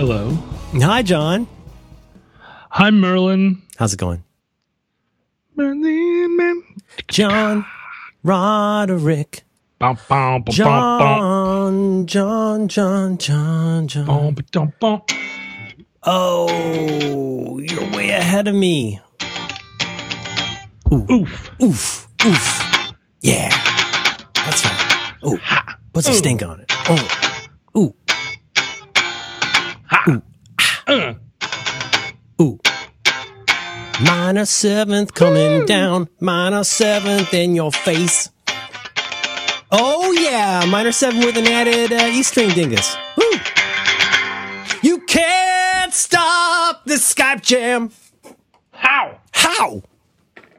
Hello. Hi, John. Hi, Merlin. How's it going? Merlin Mann. John Roderick. Bum, bum, bum, bum, John, John, John, John, John. Oh, you're way ahead of me. Oof. Oof, oof. Yeah. That's right. Oh, put some stink on it. Oh, ooh, Uh, ooh. Minor seventh coming down. Minor seventh in your face. Oh, yeah. Minor seven with an added uh, E string dingus. Woo. You can't stop the Skype jam. how? How?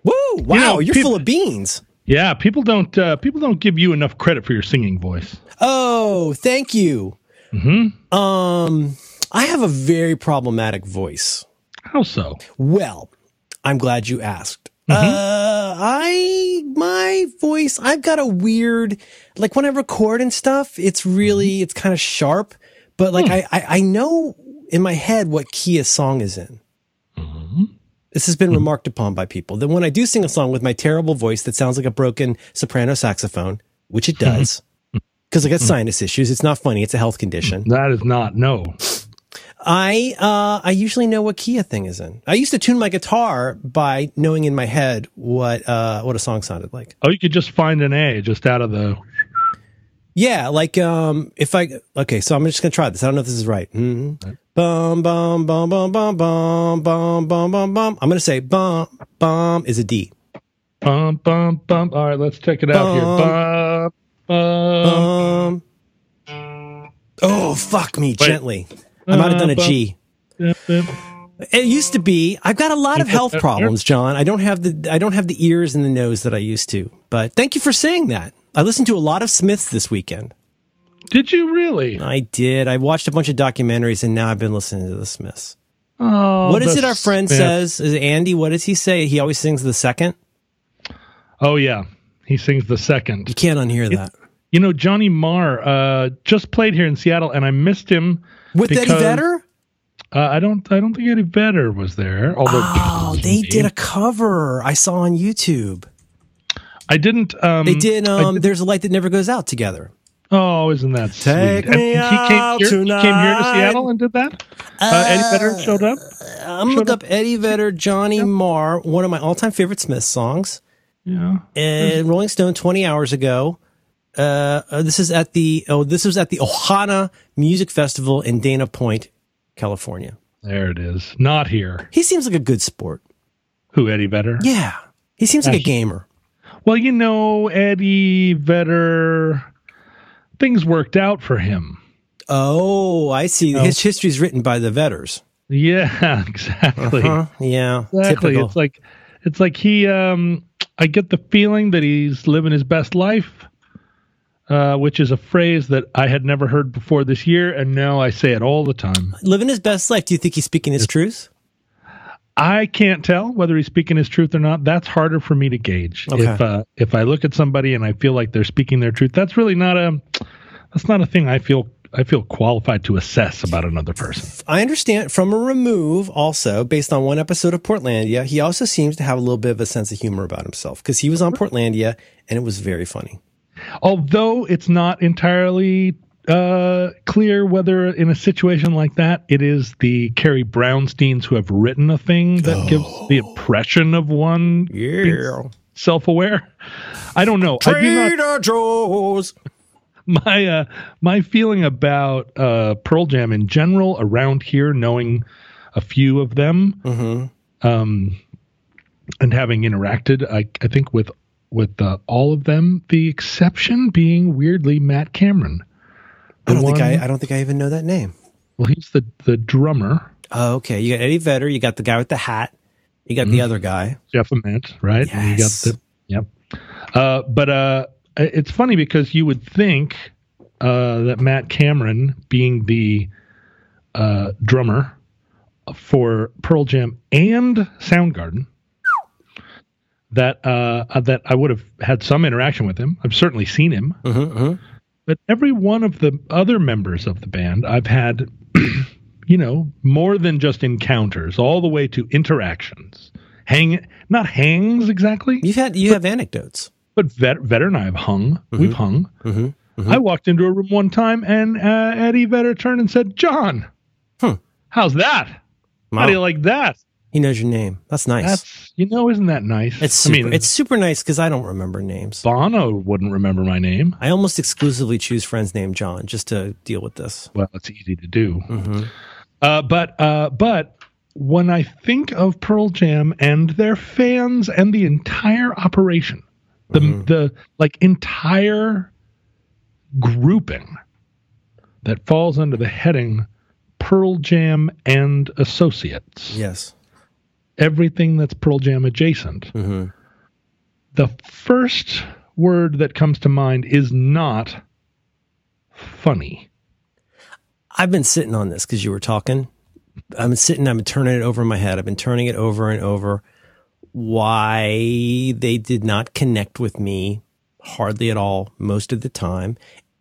Woo! Wow, know, you're peop- full of beans. Yeah, people don't uh, people don't give you enough credit for your singing voice. Oh, thank you. Mm-hmm. Um, I have a very problematic voice. How so? Well, I'm glad you asked. Mm-hmm. Uh, I my voice. I've got a weird, like when I record and stuff. It's really, mm-hmm. it's kind of sharp, but like hmm. I, I, I know in my head what key a song is in. Mm-hmm. This has been hmm. remarked upon by people that when I do sing a song with my terrible voice that sounds like a broken soprano saxophone, which it hmm. does, because I got sinus issues. It's not funny. It's a health condition. That is not no. I uh, I usually know what key a thing is in. I used to tune my guitar by knowing in my head what uh, what a song sounded like. Oh, you could just find an A just out of the. Yeah, like um, if I okay, so I'm just gonna try this. I don't know if this is right. Mm-hmm. Bum bum bum bum bum bum bum bum bum bum. I'm gonna say bum bum is a D. Bum bum bum. All right, let's check it out here. Bum, bum. Um. Oh fuck me gently. I might have done a G. It used to be. I've got a lot of health problems, John. I don't have the I don't have the ears and the nose that I used to. But thank you for saying that. I listened to a lot of Smiths this weekend. Did you really? I did. I watched a bunch of documentaries and now I've been listening to the Smiths. Oh, What is it our friend Smith. says? Is it Andy, what does he say? He always sings the second. Oh yeah, he sings the second. You can't unhear that. You know, Johnny Marr uh, just played here in Seattle, and I missed him. With Eddie Vedder? Uh, I don't. I don't think Eddie Vedder was there. Although Oh, they did a cover I saw on YouTube. I didn't. Um, They did um There's a Light That Never Goes Out together. Oh, isn't that sweet? Take And me he came here. He came here to. Seattle and did that. Uh, Eddie Vedder showed up. I'm look up Eddie Vedder, Johnny Marr, one of my all-time favorite Smith songs. Yeah. And Rolling Stone 20 hours ago. Uh, uh, this is at the oh, this was at the Ohana Music Festival in Dana Point, California. There it is. Not here. He seems like a good sport. Who Eddie Vedder? Yeah, he seems like a gamer. Well, you know, Eddie Vedder. Things worked out for him. Oh, I see. Oh. His history's written by the Vedders. Yeah, exactly. Huh? Yeah, Exactly. typical. It's like it's like he um I get the feeling that he's living his best life. Uh, which is a phrase that I had never heard before this year, and now I say it all the time. Living his best life. Do you think he's speaking his truth? I can't tell whether he's speaking his truth or not. That's harder for me to gauge. Okay. If uh, if I look at somebody and I feel like they're speaking their truth, that's really not a that's not a thing I feel I feel qualified to assess about another person. I understand from a remove also based on one episode of Portlandia. He also seems to have a little bit of a sense of humor about himself because he was on Portlandia and it was very funny. Although it's not entirely uh, clear whether in a situation like that it is the Carrie Brownsteins who have written a thing that gives the impression of one Yeah. self-aware. I don't know. I do not Trader Joe's. my uh my feeling about uh Pearl Jam in general around here, knowing a few of them, um, and having interacted, I I think with with uh, all of them, the exception being weirdly Matt Cameron. I don't think I, I don't think I even know that name. Well, he's the the drummer, Oh, okay. You got Eddie Vedder. You got the guy with the hat. You got the other guy. Jeff Ament, right? And you got Yes. the yep. Uh, but uh, it's funny because you would think uh, that Matt Cameron, being the uh, drummer for Pearl Jam and Soundgarden, that uh, that I would have had some interaction with him. I've certainly seen him, Mm-hmm, but every one of the other members of the band, I've had, you know, more than just encounters, all the way to interactions. Hang, not hangs exactly, You've had you have anecdotes. but Vet, Vedder and I have hung. We've hung. Mm-hmm. I walked into a room one time and uh, Eddie Vedder turned and said, John, Hmm. how's that? How do you like that? He knows your name. That's nice. That's, you know, isn't that nice? it's I super, mean, it's super nice because I don't remember names. Bono wouldn't remember my name. I almost exclusively choose friends named John just to deal with this. Well, it's easy to do. Mm-hmm. Uh, but uh, but when I think of Pearl Jam and their fans and the entire operation, the Mm-hmm. the like entire grouping that falls under the heading Pearl Jam and Associates, Yes. Everything that's Pearl Jam adjacent. Mm-hmm. The first word that comes to mind is not funny. I've been sitting on this because you were talking. I've been sitting, I've been turning it over in my head. I've been turning it over and over. Why they did not connect with me hardly at all most of the time.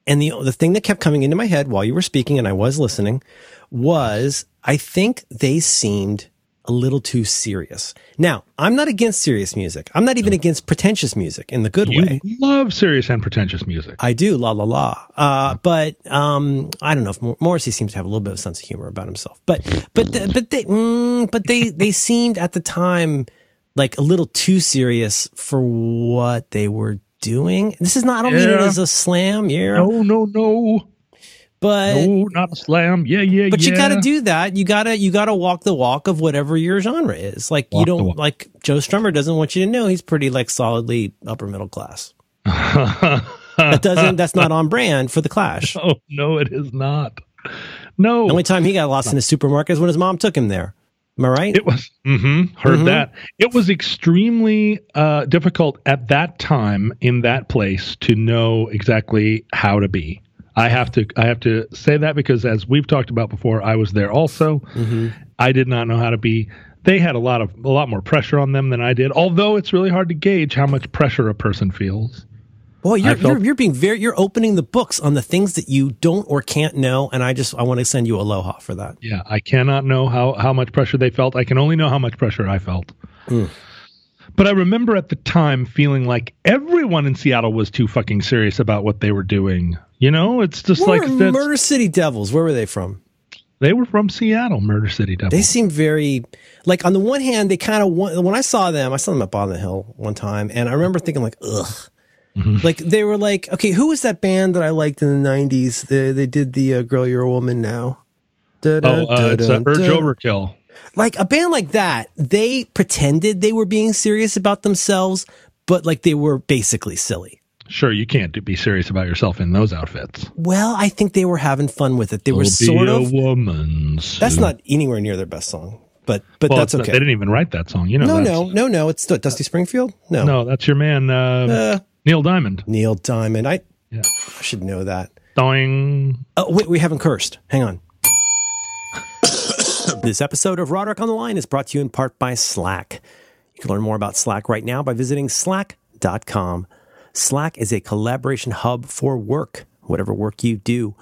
And the the thing that kept coming into my head while you were speaking and I was listening was I think they seemed a little too serious. Now, I'm not against serious music. I'm not even against pretentious music in the good You way. love serious and pretentious music. I do, la la la. Uh, but um, I don't know if Mor- Morrissey seems to have a little bit of a sense of humor about himself. But but th- but they mm, but they they seemed at the time like a little too serious for what they were doing. This is not. I don't mean it as a slam, yeah. No, no, no. But No, not a slam. Yeah, yeah, but yeah. you got to do that. You got to you got to walk the walk of whatever your genre is. Like you Walk the don't like Joe Strummer doesn't want you to know he's pretty like solidly upper middle class. That doesn't. That's not on brand for the Clash. oh no, it is not. No, The only time he got lost in a supermarket is when his mom took him there. Am I right? it was. Mm-hmm, heard that. It was extremely uh, difficult at that time in that place to know exactly how to be. I have to. I have to say that because as we've talked about before, I was there also. Mm-hmm. I did not know how to be. They had a lot of a lot more pressure on them than I did. Although it's really hard to gauge how much pressure a person feels. Boy, you're, felt- you're you're being very you're opening the books on the things that you don't or can't know, and I just I want to send you aloha for that. Yeah, I cannot know how, how much pressure they felt. I can only know how much pressure I felt. Mm. But I remember at the time feeling like everyone in Seattle was too fucking serious about what they were doing. You know, it's just Where like that's, Murder City Devils? Where were they from? they were from Seattle, Murder City Devils. They seem very like on the one hand they kind of when I saw them I saw them up on the hill one time and I remember thinking like ugh Mm-hmm. like they were like okay who was that band that I liked in the nineties they they did the uh, girl you're a woman now oh, uh, it's uh, Urge. Overkill. like a band like that they pretended they were being serious about themselves but like they were basically silly Sure, you can't be serious about yourself in those outfits. well I think they were having fun with it they were Be sort a of woman's. that's not anywhere near their best song but but well, that's it's not- okay They didn't even write that song. You know, no no no no it's Dusty Springfield no no. That's your man, uh, Uh, Neil Diamond. Neil Diamond. I, Yeah. I should know that. Doing. Oh, wait, we haven't cursed. Hang on. this episode of Roderick on the Line is brought to you in part by Slack. You can learn more about Slack right now by visiting slack.com. Slack is a collaboration hub for work, whatever work you do.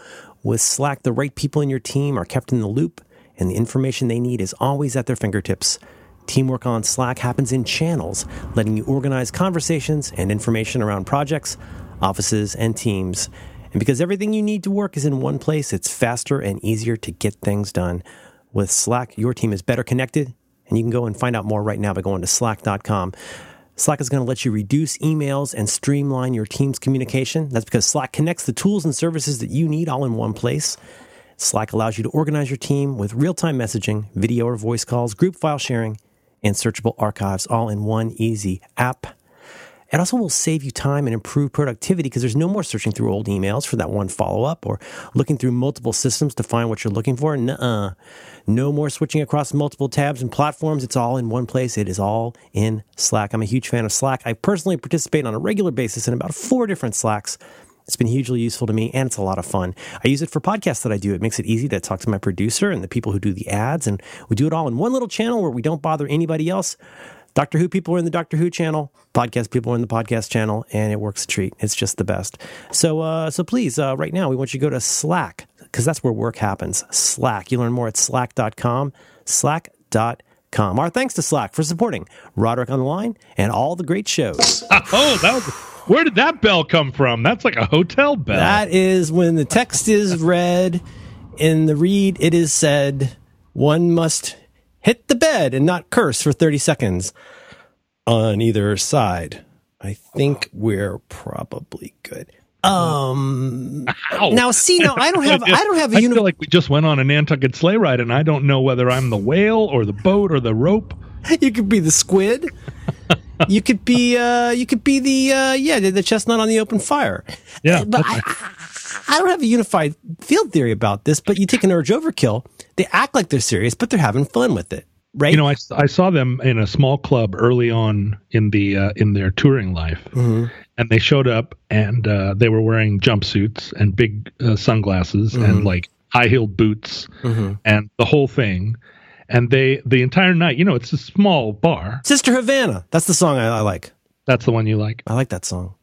With Slack, the right people in your team are kept in the loop, and the information they need is always at their fingertips. Teamwork on Slack happens in channels, letting you organize conversations and information around projects, offices, and teams. And because everything you need to work is in one place, it's faster and easier to get things done. With Slack, your team is better connected, and you can go and find out more right now by going to slack.com. Slack is going to let you reduce emails and streamline your team's communication. That's because Slack connects the tools and services that you need all in one place. Slack allows you to organize your team with real time messaging, video or voice calls, group file sharing, and searchable archives all in one easy app. It also will save you time and improve productivity because there's no more searching through old emails for that one follow up or looking through multiple systems to find what you're looking for. Nuh-uh. No more switching across multiple tabs and platforms. It's all in one place. It is all in Slack. I'm a huge fan of Slack. I personally participate on a regular basis in about four different Slacks. It's been hugely useful to me and it's a lot of fun. I use it for podcasts that I do. It makes it easy to talk to my producer and the people who do the ads. And we do it all in one little channel where we don't bother anybody else. Doctor Who people are in the Doctor Who channel, podcast people are in the podcast channel, and it works a treat. It's just the best. So, uh, so please, uh, right now, we want you to go to Slack, because that's where work happens. Slack. You learn more at slack.com. Slack.com. Our thanks to Slack for supporting Roderick on the Line and all the great shows. oh, that was. Where did that bell come from? That's like a hotel bell. That is when the text is read. In the read, it is said, one must hit the bed and not curse for 30 seconds on either side. I think we're probably good. Um. Ow. Now, see, now I don't have, I don't have a I uni- feel like we just went on a Nantucket sleigh ride, and I don't know whether I'm the whale or the boat or the rope. You could be the squid. You could be, uh, you could be the, uh, yeah, the, the chestnut on the open fire. Yeah, but that's I, I don't have a unified field theory about this. But you take an urge overkill, they act like they're serious, but they're having fun with it, right? You know, I, I saw them in a small club early on in the uh, in their touring life, Mm-hmm. and they showed up and uh, they were wearing jumpsuits and big uh, sunglasses Mm-hmm. and like high heeled boots and the whole thing. And they the entire night, you know, it's a small bar. Sister Havana. That's the song I, I like. That's the one you like. I like that song.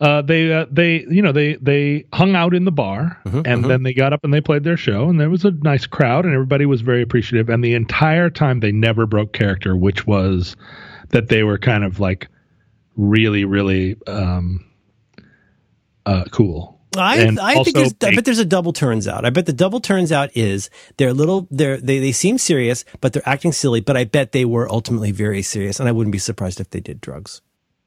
Uh, they uh, they you know they they hung out in the bar Mm-hmm, and then they got up and they played their show and there was a nice crowd and everybody was very appreciative and the entire time they never broke character which was that they were kind of like really really um uh cool I, And I think also there's, I bet there's a double turns out. I bet the double turns out is they're a little, they're, they, they seem serious, but they're acting silly, but I bet they were ultimately very serious. And I wouldn't be surprised if they did drugs.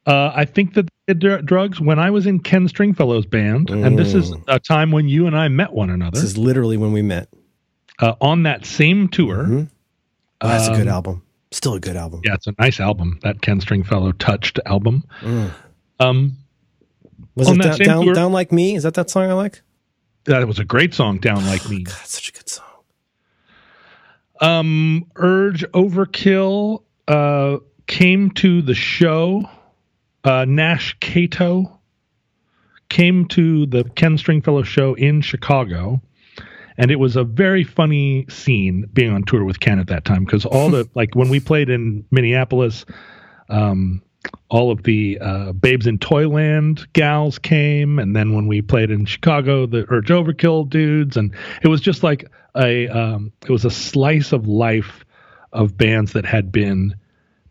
uh i think that they did drugs when i was in ken stringfellow's band and this is a time when you and i met one another This is literally when we met. uh, on that same tour Oh, that's a good album. Still a good album. Um, yeah it's a nice album that ken stringfellow touched album Mm. um Was on it that down, down, tour- down Like Me? Is that that song I like? that was a great song down like me God, such a good song. um urge overkill uh came to the show uh Nash Kato came to the ken stringfellow show in chicago and it was a very funny scene being on tour with ken at that time because all the like when we played in minneapolis um all of the uh, babes in toyland gals came and then when we played in chicago the urge overkill dudes and it was just like a um, it was a slice of life of bands that had been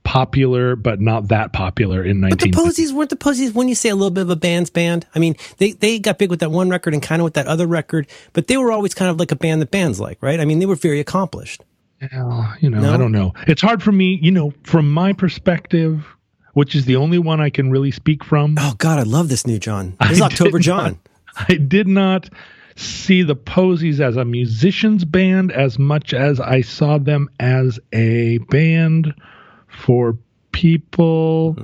popular but not that popular in nineteen. But the 19 Posies weren't the Posies when you say a little bit of a band's band. I mean, they, they got big with that one record and kind of with that other record, but they were always kind of like a band that bands like, right? I mean, they were very accomplished. Well, you know, No? I don't know. It's hard for me, you know, from my perspective, which is the only one I can really speak from. Oh God, I love this new John. This is October John. I did not see the Posies as a musicians band as much as I saw them as a band for people.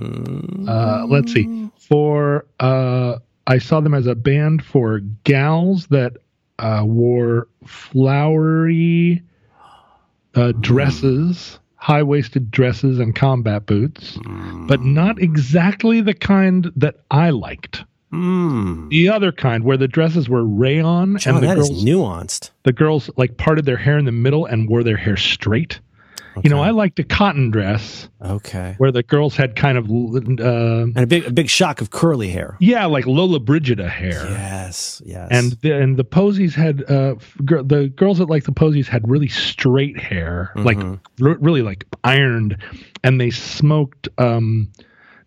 Uh, let's see. For uh, I saw them as a band for gals that uh, wore flowery uh, dresses, high waisted dresses, and combat boots, but not exactly the kind that I liked. Mm. The other kind, where the dresses were rayon John, and the that is girls, nuanced. the girls like parted their hair in the middle and wore their hair straight. You know, I liked a cotton dress Okay. where the girls had kind of, uh, And a big, a big shock of curly hair. yeah, like Lollobrigida hair. Yes, yes. And the, and the posies had uh, gir- the girls that like the posies had really straight hair, like Mm-hmm. r- really like ironed, and they smoked um,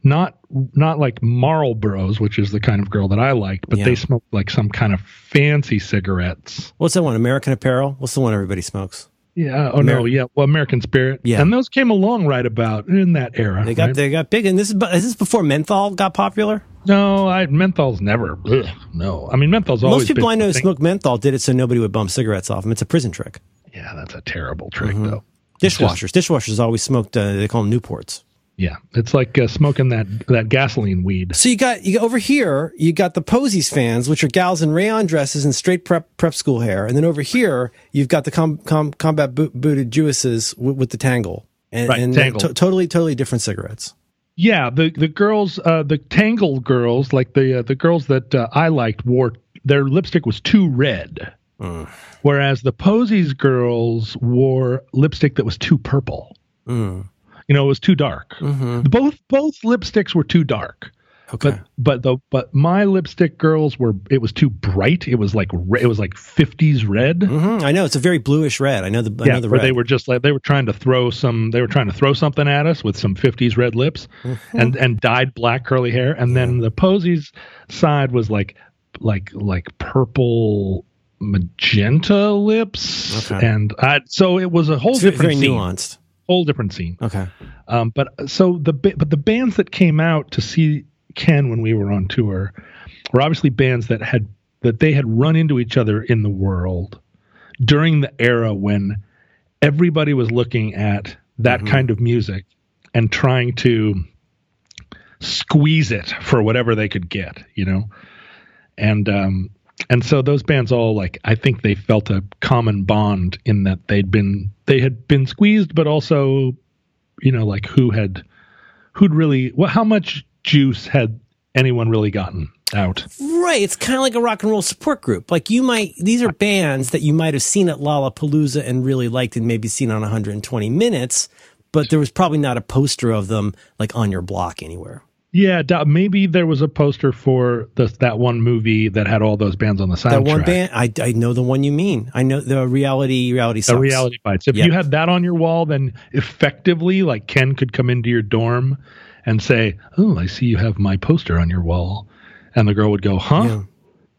not not like Marlboros, which is the kind of girl that I liked, but Yeah. they smoked like some kind of fancy cigarettes. what's that one? American Apparel. What's the one everybody smokes? Yeah. Oh no. Yeah. Well, American Spirit. Yeah. And those came along right about in that era. They got right? they got big, and this is is this before menthol got popular? no, I menthol's never. Ugh, no. I mean, menthol's always. Most people I know who smoke menthol did it so nobody would bum cigarettes off them. It's a prison trick. Yeah, that's a terrible trick Mm-hmm. though. Dishwashers, dishwashers always smoked. Uh, they call them Newports. Yeah, it's like uh, smoking that that gasoline weed. So you got you got over here, you got the Posies fans, which are gals in rayon dresses and straight prep prep school hair, and then over here you've got the com, com, combat boot, booted Jewesses with, with the tangle, and, Right, and tangle. to- totally totally different cigarettes. Yeah, the the girls, uh, the Tangled girls, like the uh, the girls that uh, I liked, wore their lipstick was too red, whereas the Posies girls wore lipstick that was too purple. You know, it was too dark. Both both lipsticks were too dark. Okay. But but the but my lipstick girls were it was too bright. It was like re- it was like 50s red. hmm I know it's a very bluish red. I know the I yeah, know the they were just like they were trying to throw some they were trying to throw something at us with some 50s red lips Mm-hmm. and and dyed black curly hair and then the posies side was like like like purple magenta lips Okay. and I, so it was a whole it's different very scene nuanced. Whole different scene Okay. um, but so the but the bands that came out to see Ken when we were on tour were obviously bands that had that they had run into each other in the world during the era when everybody was looking at that kind of music and trying to squeeze it for whatever they could get, you know. And um and so those bands all like I think they felt a common bond in that they'd been they had been squeezed but also you know like who had who'd really well how much juice had anyone really gotten out Right. It's kind of like a rock and roll support group. Like you might, these are bands that you might have seen at Lollapalooza and really liked and maybe seen on 120 minutes, but there was probably not a poster of them like on your block anywhere. Yeah maybe there was a poster for the, that one movie that had all those bands on the soundtrack That one band, I, I know the one you mean. I know the reality, reality the reality bites. If you had that on your wall then effectively like ken could come into your dorm and say oh i see you have my poster on your wall. And the girl would go huh? Yeah.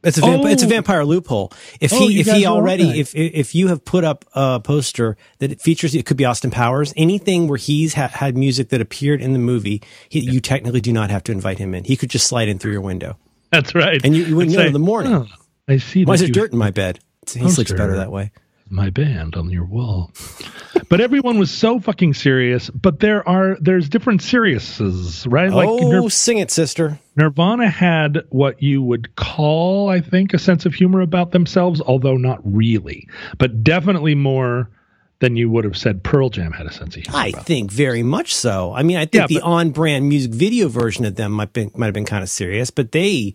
It's a vamp- it's a Oh. vampire loophole. If Oh, he you if he already right. if if you have put up a poster that it features it could be Austin Powers anything where he's ha- had music that appeared in the movie he, you technically do not have to invite him in. He could just slide in through your window. that's right And you- you wouldn't And know in the morning. "Oh, i see Why is there dirt in my bed? He Poster. sleeps better that way. My band on your wall. but everyone was so fucking serious. But there are there's different seriouses, right? Like oh, Nir- sing it, sister. Nirvana had what you would call, I think, a sense of humor about themselves, although not really, but definitely more than you would have said Pearl Jam had a sense of humor. I think very much so. I mean, I think Yeah, the but- on-brand music video version of them might been might have been kind of serious, but they,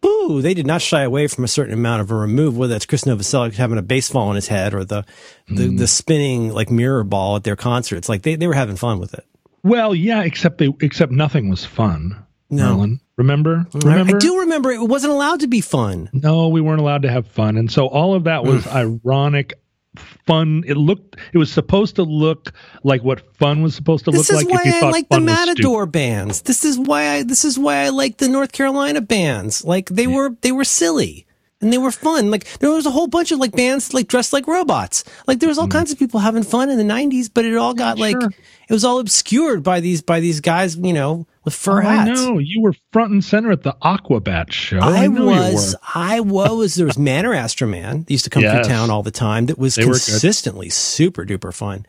boo, they did not shy away from a certain amount of a remove, whether that's Chris Novoselic having a baseball on his head or the the, Hmm. the spinning like mirror ball at their concerts. Like they, they were having fun with it. Well, yeah, except they except nothing was fun. No. Merlin. Remember? Remember? I do remember it wasn't allowed to be fun. No, we weren't allowed to have fun. And so all of that was ironic fun. It looked it was supposed to look like what fun was supposed to This look like why if you I thought like the fun. Matador bands. This is why I this is why I like the North Carolina bands. Like they were they were silly and they were fun. Like there was a whole bunch of like bands like dressed like robots. Like there was all kinds of people having fun in the 90s, but it all got like Mm. sure. it was all obscured by these by these guys, you know, with fur Oh, I know. You were front and center at the Aquabat show. I, I, was. I was. There was Man or Astro Man. They used to come Yes. through town all the time. That was They consistently super duper fun.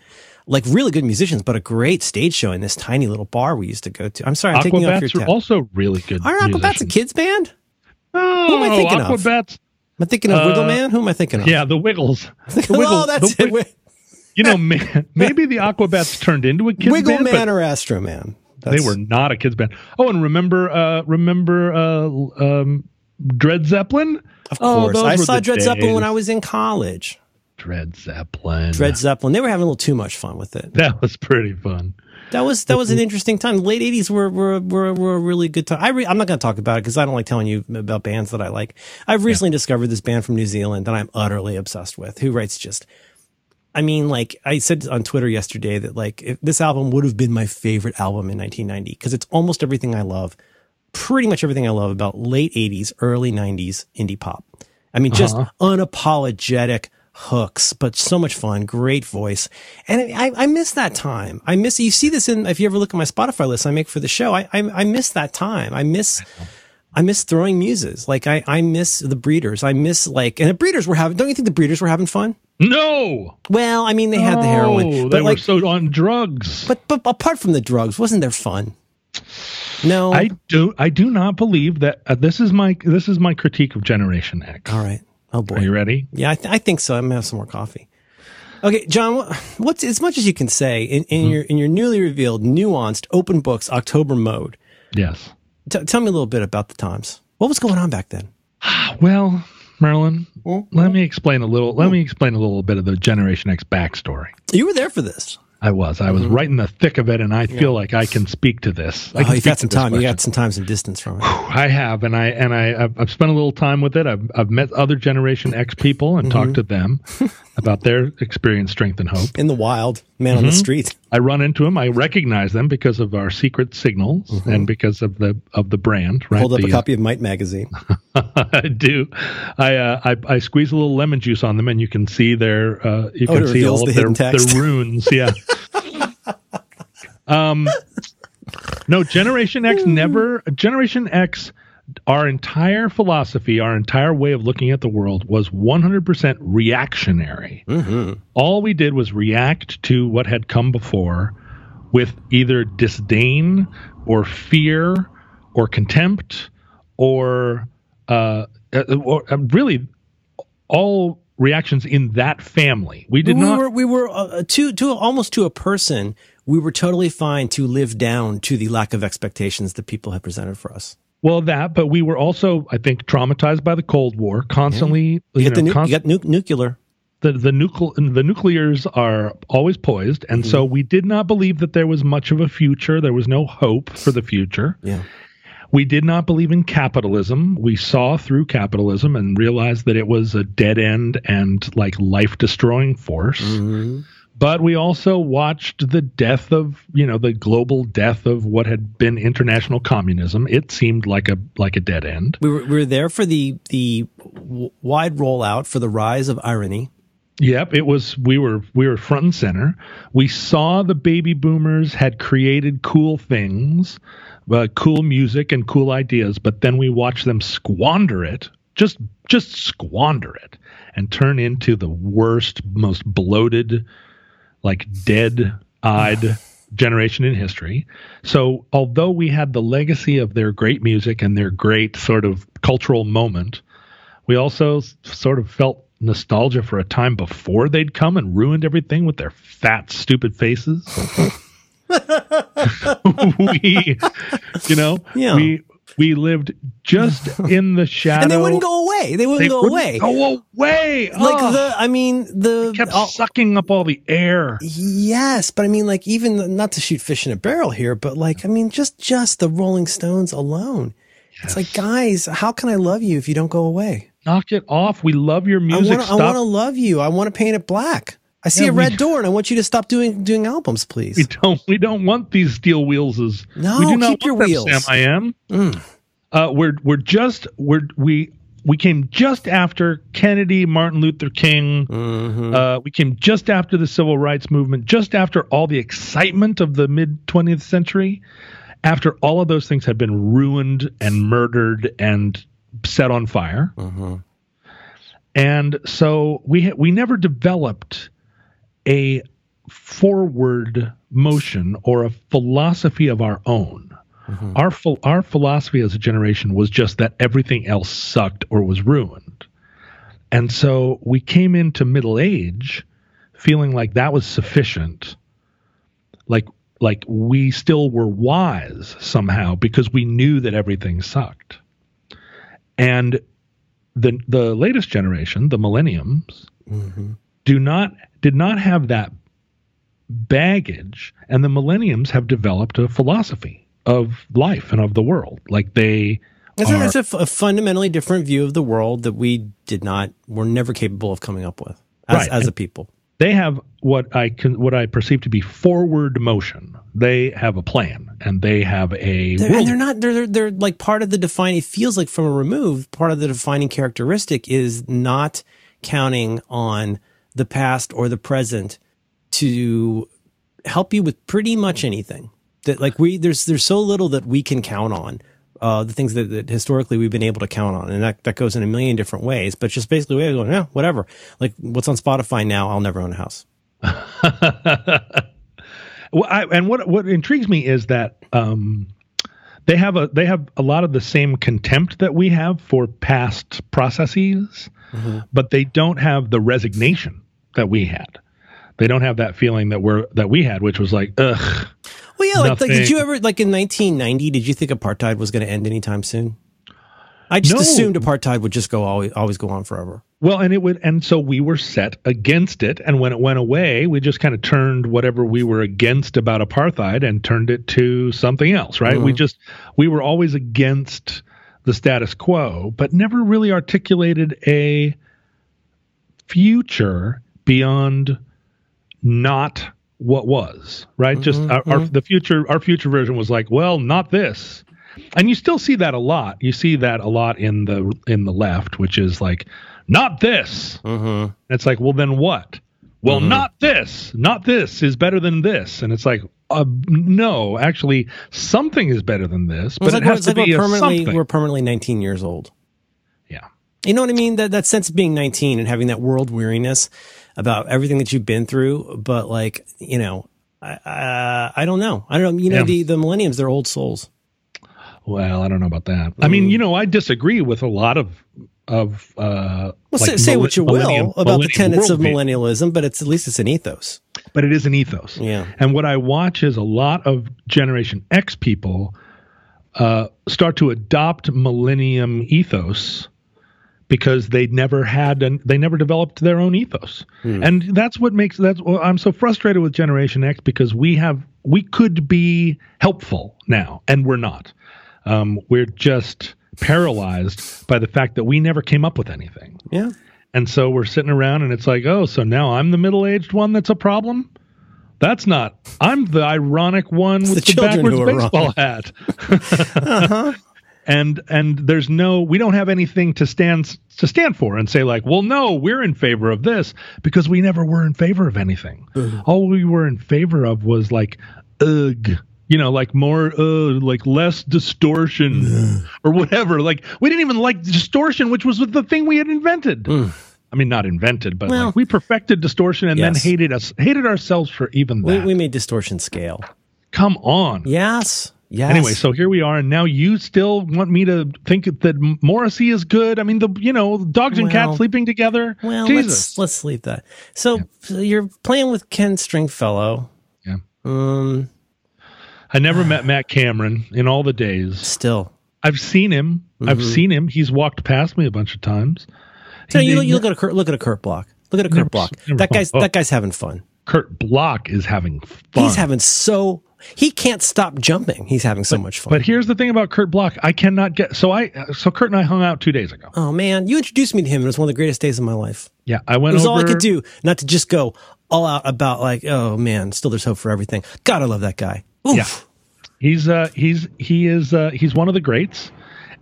Like really good musicians, but a great stage show in this tiny little bar we used to go to. I'm sorry, I'm taking off your Aquabats tab. also really good. Are Aquabats a kids band? Oh, am I thinking of? Aquabats. Am I thinking of Wiggle Man? Who am I thinking of? Uh, Yeah, the Wiggles. The oh, that's the it. You know, maybe the Aquabats turned into a kids Wiggle band, Man or Astro Man? they were not a kids band. Oh, and remember, uh, remember, uh, um, Dred Zeppelin? Of Oh, course. those I saw Dred Zeppelin when. I was in college. Dred Zeppelin. Dred Zeppelin. They were having a little too much fun with it. That was pretty fun. That was that was an interesting time. The late '80s were were were, were a really good time. I re, I'm not going to talk about it because I don't like telling you about bands that I like. I've recently discovered this band from New Zealand that I'm utterly obsessed with. Who writes just, I mean, like I said on Twitter yesterday that like if this album would have been my favorite album in 1990 because it's almost everything I love, pretty much everything I love about late '80s, early '90s indie pop. I mean, just uh-huh. unapologetic hooks, but so much fun, great voice. And I, I miss that time. I miss, you see this in, if you ever look at my Spotify list I make for the show, I, I, I miss that time. I miss, I miss throwing muses. Like I, I miss the breeders. I miss like, and the breeders were having, don't you think the breeders were having fun? No, Well, I mean, they had the heroin, they but were like, so on drugs. but, but apart from the drugs, wasn't there fun? No. I do. I do not believe that. Uh, this is my. This is my critique of Generation X. All right. Oh boy. Are you ready? Yeah, I, th- I think so. I'm gonna have some more coffee. Okay, John. What, what's as much as you can say in, in Mm-hmm. your in your newly revealed, nuanced, open books October mode? Yes. T- tell me a little bit about the times. What was going on back then? Well, Merlin, Well, let me explain a little. Let me explain a little bit of the Generation X backstory. You were there for this. I was. I was Mm-hmm. right in the thick of it, and I feel like I can speak to this. Oh, you got some time. You question. got some time, some distance from it. I have, and I and I I've, I've spent a little time with it. I've I've met other Generation X people and talked to them about their experience, strength, and hope. In the wild, man on Mm-hmm. the street. I run into them. I recognize them because of our secret signals and because of the of the brand. Right? Mm-hmm. Hold up The, a copy of Might magazine. I do. I, uh, I I squeeze a little lemon juice on them, and you can see their uh, you Oh, can see all the of their, their runes. Yeah. um, no, Generation X never. Generation X, our entire philosophy, our entire way of looking at the world was 100% reactionary. Mm-hmm. All we did was react to what had come before with either disdain or fear or contempt or, uh, uh, or uh, really all reactions in that family. We did we not. were we were uh, to to almost to a person. We were totally fine to live down to the lack of expectations that people had presented for us. Well, that, but we were also, I think, traumatized by the Cold War. Constantly, You, you, get the know, nu- const- you got nu- nuclear. the the nucle- the nuclears are always poised, and so Mm-hmm. we did not believe that there was much of a future. There was no hope for the future. Yeah. We did not believe in capitalism. We saw through capitalism and realized that it was a dead end and like life destroying force. Mm-hmm. But we also watched the death of, you know, the global death of what had been international communism. It seemed like a like a dead end. We were, we were there for the the wide rollout for the rise of irony. Yep, it was we were we were front and center. We saw the baby boomers had created cool things, uh, cool music and cool ideas, but then we watched them squander it. Just just squander it and turn into the worst, most bloated, like dead-eyed generation in history. So, although we had the legacy of their great music and their great sort of cultural moment, we also sort of felt nostalgia for a time before they'd come and ruined everything with their fat, stupid faces. we, you know, Yeah. we we lived just in the shadow, And they wouldn't go away. They wouldn't They go wouldn't away. Go away! Like Oh, the, I mean, the kept all- sucking up all the air. Yes, but I mean, like even not to shoot fish in a barrel here, but like I mean, just just the Rolling Stones alone. It's like, guys, how can I love you if you don't go away? Knock it off. We love your music. I want to love you. I want to paint it black. I see Yeah, a we- red door, and I want you to stop doing doing albums, please. we don't. We don't want these steel wheels. As No, we do not keep your them, wheels. Sam, I am. Mm. Uh, we're we're just we're we we came just after Kennedy, Martin Luther King. Mhm. Uh, we came just after the civil rights movement, just after all the excitement of the mid 20th century. After all of those things had been ruined and murdered and set on fire, Mhm. and so we ha- we never developed a forward motion or a philosophy of our own. Our ph- our philosophy as a generation was just that everything else sucked or was ruined. And so we came into middle age feeling like that was sufficient. Like like we still were wise somehow because we knew that everything sucked. And the the latest generation, the millenniums, Mhm. Do not did not have that baggage and the millenniums have developed a philosophy of life and of the world like they It's, a, it's a f- a fundamentally different view of the world that we did not, were never capable of coming up with as, Right. as a people. they have what i can what i perceive to be forward motion they have a plan and they have a They're, and they're not. They're, they're they're like part of the defining. It feels like from a remove. Part of the defining characteristic is not counting on the past or the present to help you with pretty much anything. That like we there's there's so little that we can count on. Uh, the things that, that historically we've been able to count on, and that, that goes in a million different ways. But just basically, we're going, yeah, whatever. Like what's on Spotify now, I'll never own a house. well, I, and what what intrigues me is that um, they have a they have a lot of the same contempt that we have for past processes, but they don't have the resignation that we had. They don't have that feeling that we're that we had, which was like, ugh. Well, yeah, like, like did you ever like in 1990? Did you think apartheid was going to end anytime soon? I just No. assumed apartheid would just go always always go on forever. Well, and it would, and so we were set against it. And when it went away, we just kind of turned whatever we were against about apartheid and turned it to something else, right? We mm-hmm. just, we were always against the status quo, but never really articulated a future beyond not what was, right? Just our, our, the future, our future version was like, well, not this. And you still see that a lot. You see that a lot in the in the left, which is like, not this. Mm-hmm. It's like, well, then what? Well, not this. Not this is better than this. And it's like, uh, no, actually, something is better than this, but It's it like, has to like be we're permanently something. we're permanently 19 years old. yeah. You know what I mean? That that sense of being 19 and having that world weariness about everything that you've been through, but like you know, I uh, I don't know. I don't know. You know, Yeah. the the millenniums, they're old souls. Well, I don't know about that. I mean, you know, I disagree with a lot of of uh Well, like say, say what you will about the tenets of millennialism, but it's at least it's an ethos. but it is an ethos. Yeah. And what I watch is a lot of Generation X people uh, start to adopt millennium ethos because they never had and they never developed their own ethos. And that's what makes that's well, I'm so frustrated with Generation X because we have we could be helpful now and we're not. Um, we're just paralyzed by the fact that we never came up with anything. Yeah. And so we're sitting around and it's like, oh, so now I'm the middle aged one that's a problem? That's not. I'm the ironic one with the the, backwards baseball hat. Uh-huh. And and there's no we don't have anything to stand to stand for and say like, well, no, we're in favor of this because we never were in favor of anything. All we were in favor of was like, ugh, you know, like more, uh, like less distortion or whatever. Like we didn't even like distortion, which was the thing we had invented. I mean, not invented, but Well- like we perfected distortion and Yes. then hated us, hated ourselves for even We, that. we made distortion scale. Come on. Yes. Yes. Anyway, so here we are, and now you still want me to think that Morrissey is good? I mean, the you know dogs and Well- cats sleeping together. well, Jesus. let's let's leave that. So, so you're playing with Ken Stringfellow. Yeah. Um, I never met Matt Cameron in all the days. still. I've seen him. I've seen him. He's walked past me a bunch of times. So He- you, you look at a Kurt, look at a Kurt Bloch. Look at a Kurt Never- Bloch. never That guy's fun. That guy's having fun. Kurt Bloch is having fun. He's having so he can't stop jumping. He's having so much fun. But here's the thing about Kurt Bloch. I cannot get so I so Kurt and I hung out two days ago. oh man, you introduced me to him. It was one of the greatest days of my life. Yeah, I went It was over. all I could do, not to just go all out about like, oh man, still there's hope for everything. God, I love that guy. Oof. Yeah. He's uh he's he is uh he's one of the greats.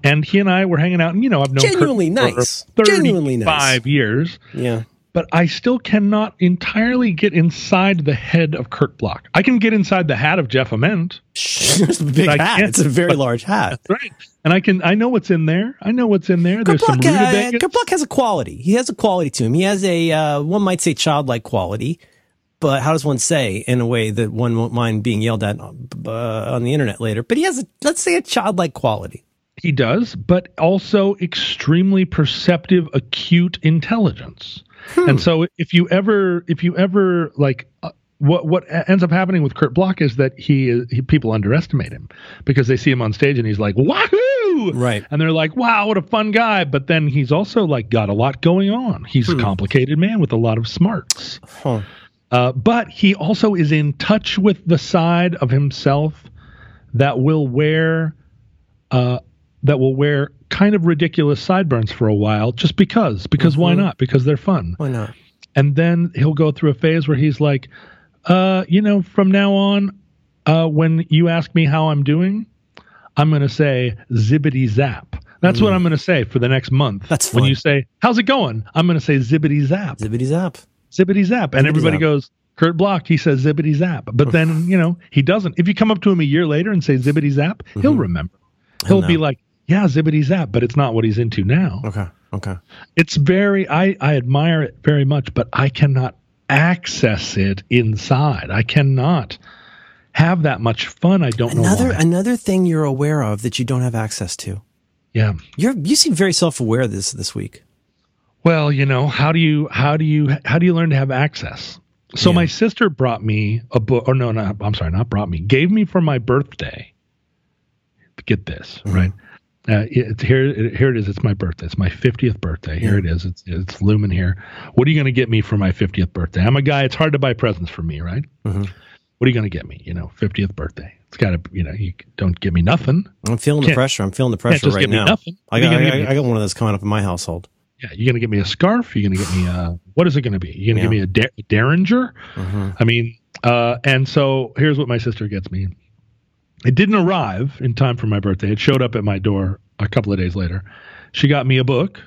And he and I were hanging out, and you know, I've known Genuinely Kurt nice. for Genuinely nice. five years. Yeah. But I still cannot entirely get inside the head of Kurt Bloch. I can get inside the hat of Jeff Ament, it's a big hat. It's a very large hat. right? And I can I know what's in there. I know what's in there. Kurt There's some Bloch, uh. Kurt Bloch has a quality. He has a quality to him. He has a, uh, one might say childlike quality, but how does one say in a way that one won't mind being yelled at uh, on the internet later? But he has, a, let's say, a childlike quality. He does, but also extremely perceptive, acute intelligence. Hmm. And so, if you ever, if you ever like, uh, what what ends up happening with Kurt Bloch is that he, he people underestimate him because they see him on stage and he's like, wahoo, Right. And they're like, wow, what a fun guy. But then he's also like got a lot going on. He's Hmm. a complicated man with a lot of smarts. Huh. Uh, but he also is in touch with the side of himself that will wear uh, that will wear kind of ridiculous sideburns for a while just because because why not because they're fun Why not? and then he'll go through a phase where he's like uh you know from now on uh when you ask me how i'm doing i'm going to say zibbity zap that's what i'm going to say for the next month That's when you say how's it going i'm going to say zibbity zap Zippity zap. zippity zap. And everybody zap. goes, Kurt Bloch, he says zippity zap. But then, you know, he doesn't. If you come up to him a year later and say zippity zap, he'll remember. He'll be like, yeah, zippity zap, but it's not what he's into now. Okay. Okay. It's very, I, I admire it very much, but I cannot access it inside. I cannot have that much fun. I don't Another know why. another thing you're aware of that you don't have access to. yeah. You're you seem very self aware this this week. Well, you know, how do you how do you how do you learn to have access? So Yeah. my sister brought me a book or no, not I'm sorry, not brought me, gave me for my birthday. Get this, Mm-hmm. right? Uh, it's here. Here it is. It's my birthday. It's my fiftieth birthday. Here it is. It's it's looming here. What are you going to get me for my fiftieth birthday? I'm a guy. It's hard to buy presents for me, right? Mhm. What are you going to get me? You know, fiftieth birthday. It's got to. You know, you don't give me nothing. I'm feeling the Can't- pressure. I'm feeling the pressure right now. nothing. I got, gonna I, I got one of those coming up in my household. Yeah, you're going to get me a scarf. You're going to get me a. What is it going to be? You're going to Yeah. give me a, der- derringer. hmm I mean, uh, and so here's what my sister gets me. It didn't arrive in time for my birthday. It showed up at my door a couple of days later. She got me a book,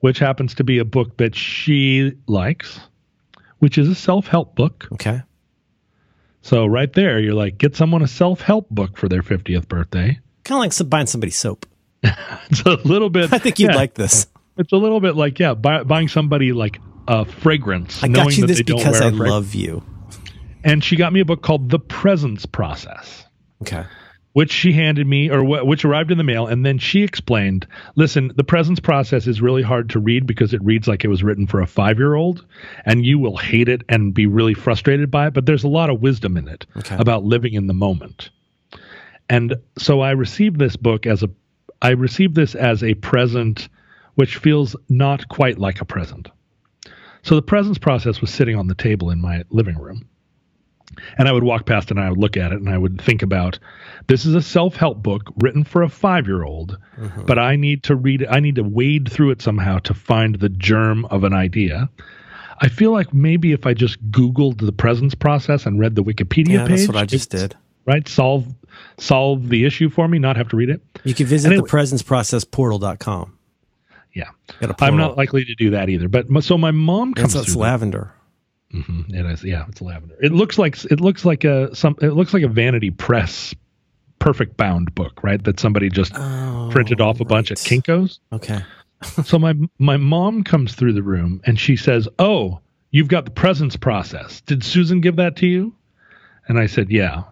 which happens to be a book that she likes, which is a self help book. Okay. So, right there, you're like, get someone a self help book for their 50th birthday. Kind of like some, buying somebody soap. It's a little bit. I think you'd yeah, like this. It's a little bit like, yeah, buy, buying somebody like a fragrance. I got you this because I fragrance. love you. And she got me a book called The Presence Process. Okay. which she handed me or wh- which arrived in the mail and then she explained listen the presence process is really hard to read because it reads like it was written for a 5-year-old and you will hate it and be really frustrated by it but there's a lot of wisdom in it Okay. about living in the moment and so i received this book as a i received this as a present which feels not quite like a present so the presence process was sitting on the table in my living room and I would walk past it and I would look at it and I would think about this is a self help book written for a five year old, uh-huh. but I need to read it. I need to wade through it somehow to find the germ of an idea. I feel like maybe if I just Googled the presence process and read the Wikipedia Yeah, page, that's what I just did. Right, solve solve the issue for me, not have to read it. You can visit Anyway. the presence process portal.com. Yeah, I'm not likely to do that either. But so my mom comes it's through. lavender. Mhm, it is, yeah, it's lavender. It looks like it looks like a some. It looks like a Vanity Press perfect bound book, right? That somebody just Oh, printed off a bunch at. Kinko's. Okay. so my my mom comes through the room and she says, "Oh, you've got the presence process. Did Susan give that to you?" And I said, "Yeah."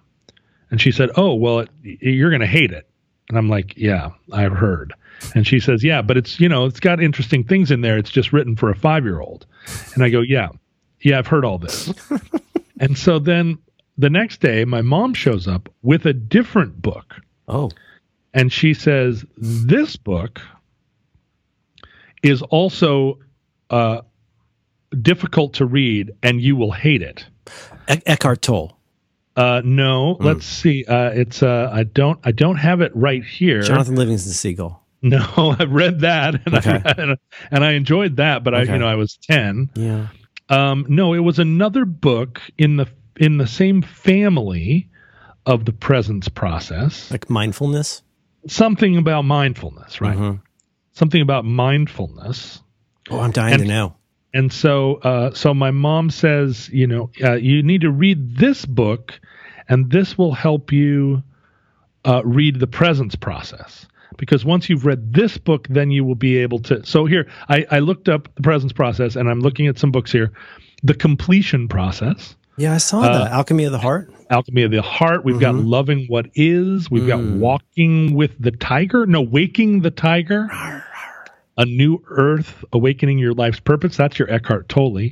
And she said, "Oh, well, it, you're going to hate it." And I'm like, "Yeah, I've heard." And she says, "Yeah, but it's, you know, it's got interesting things in there. It's just written for a 5-year-old." And I go, "Yeah. Yeah, I've heard all this." and so then the next day my mom shows up with a different book Oh. and she says this book is also uh, difficult to read and you will hate it E- Eckhart Tolle. uh, no Hmm. let's see uh, it's uh, i don't i don't have it right here Jonathan Livingston Seagull. no i've read that and, Okay. I, and i enjoyed that but i you know i was 10 Yeah. Um, no it was another book in the in the same family of the presence process Like mindfulness. something about mindfulness right Mhm. something about mindfulness Oh, I'm dying And- to know. and so uh, so my mom says you know uh, you need to read this book and this will help you uh, read the presence process because once you've read this book then you will be able to so here I, I looked up the presence process and i'm looking at some books here the completion process Yeah, I saw Uh, that. Alchemy of the Heart. alchemy of the heart we've got Mhm. loving what is we've got Mm. walking with the tiger no waking the tiger a new earth awakening your life's purpose. That's your eckhart tolle.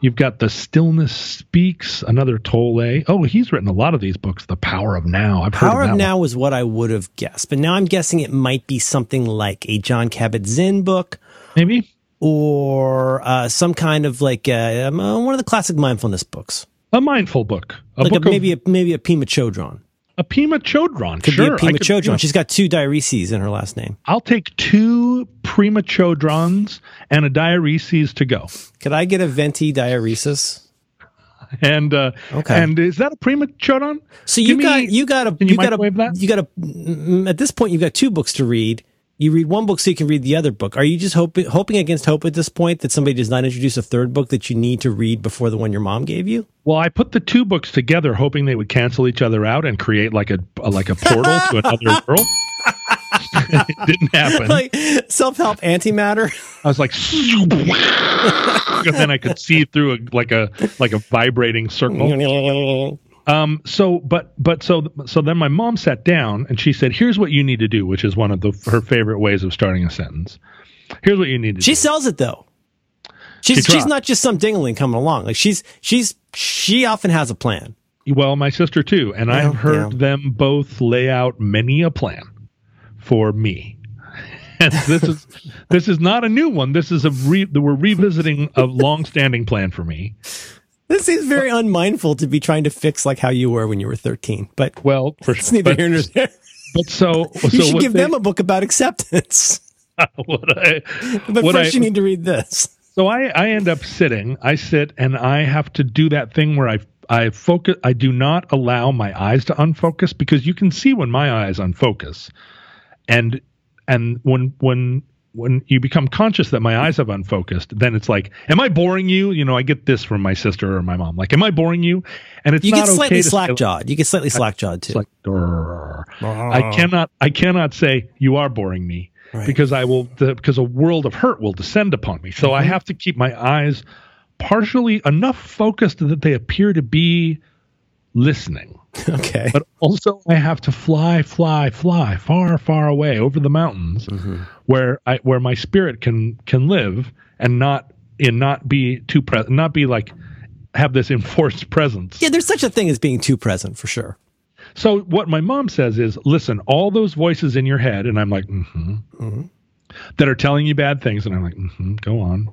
You've got the stillness speaks another tolle. Oh he's written a lot of these books the power of now. I've Power heard of of Now was what I would have guessed, but now I'm guessing it might be something like a Jon Kabat-Zinn book maybe. or uh, some kind of like uh, um, uh, one of the classic mindfulness books, a mindful book. A like book a, maybe of, a maybe a Pema Chodron. A pema chodron Could sure be a Pema I could- Chodron. She's got two diaereses in her last name. i'll take two prima chodrons and a diaereses to go Could I get a venti diaeresis? and uh Okay. and is that a prima chodron So you Give me- got you got a you you got a that? you got a mm, at this point you've got two books to read. You read one book so you can read the other book. Are you just hoping hoping against hope at this point that somebody does not introduce a third book that you need to read before the one your mom gave you? Well, I put the two books together, hoping they would cancel each other out and create like a like a portal to another world. it didn't happen. Like self help antimatter. I was like, and then I could see through a like a like a vibrating circle. Um. So, but but so so then my mom sat down and she said, "Here's what you need to do," which is one of the her favorite ways of starting a sentence. Here's what you need to do. She do. sells it though. She's She she's not just some dingling coming along. Like she's she's she often has a plan. Well, my sister too, and Yeah, I've heard yeah. them both lay out many a plan for me. And this is this is not a new one. This is a re, we're revisiting a long-standing plan for me. This seems very unmindful to be trying to fix like how you were when you were 13. But Well, for it's neither but, here nor there. but so You so should give they- them a book about acceptance. I, But first, I- you need to read this. So I, I end up sitting. I sit and I have to do that thing where I I focus. I do not allow my eyes to unfocus because you can see when my eyes unfocus, and and when when when you become conscious that my eyes have unfocused, then it's like, am I boring you? You know, I get this from my sister or my mom. Like, am I boring you? And it's You not get slightly okay to slack jawed. You get slightly slack jawed too. Like, "Durr." I cannot I cannot say you are boring me Right. because I will the, because a world of hurt will descend upon me. So Mm-hmm. I have to keep my eyes partially enough focused that they appear to be listening. okay. But also I have to fly, fly, fly far, far away over the mountains Mm-hmm. where I where my spirit can can live and not and not be too pre- not be like have this enforced presence. Yeah, there's such a thing as being too present for sure. So what my mom says is, listen, all those voices in your head, and I'm like, mm-hmm, mm-hmm, that are telling you bad things, and I'm like, mm-hmm, go on.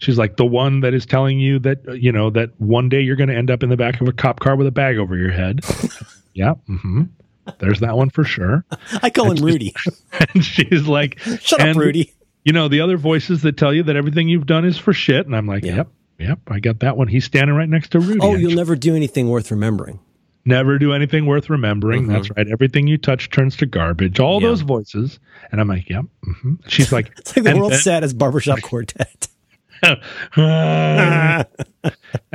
She's like the one that is telling you that uh, you know that one day you're going to end up in the back of a cop car with a bag over your head. yeah, mm-hmm. there's that one for sure. I call him Rudy. And she's like, Shut up, Rudy. You know the other voices that tell you that everything you've done is for shit, and I'm like, Yeah. yep, yep, I got that one. He's standing right next to Rudy. Oh, actually. you'll never do anything worth remembering. never do anything worth remembering. That's right. Everything you touch turns to garbage. All Mm-hmm. Yeah. those voices. And I'm like, yep. hmm She's like, It's like the world's then- saddest barbershop quartet. and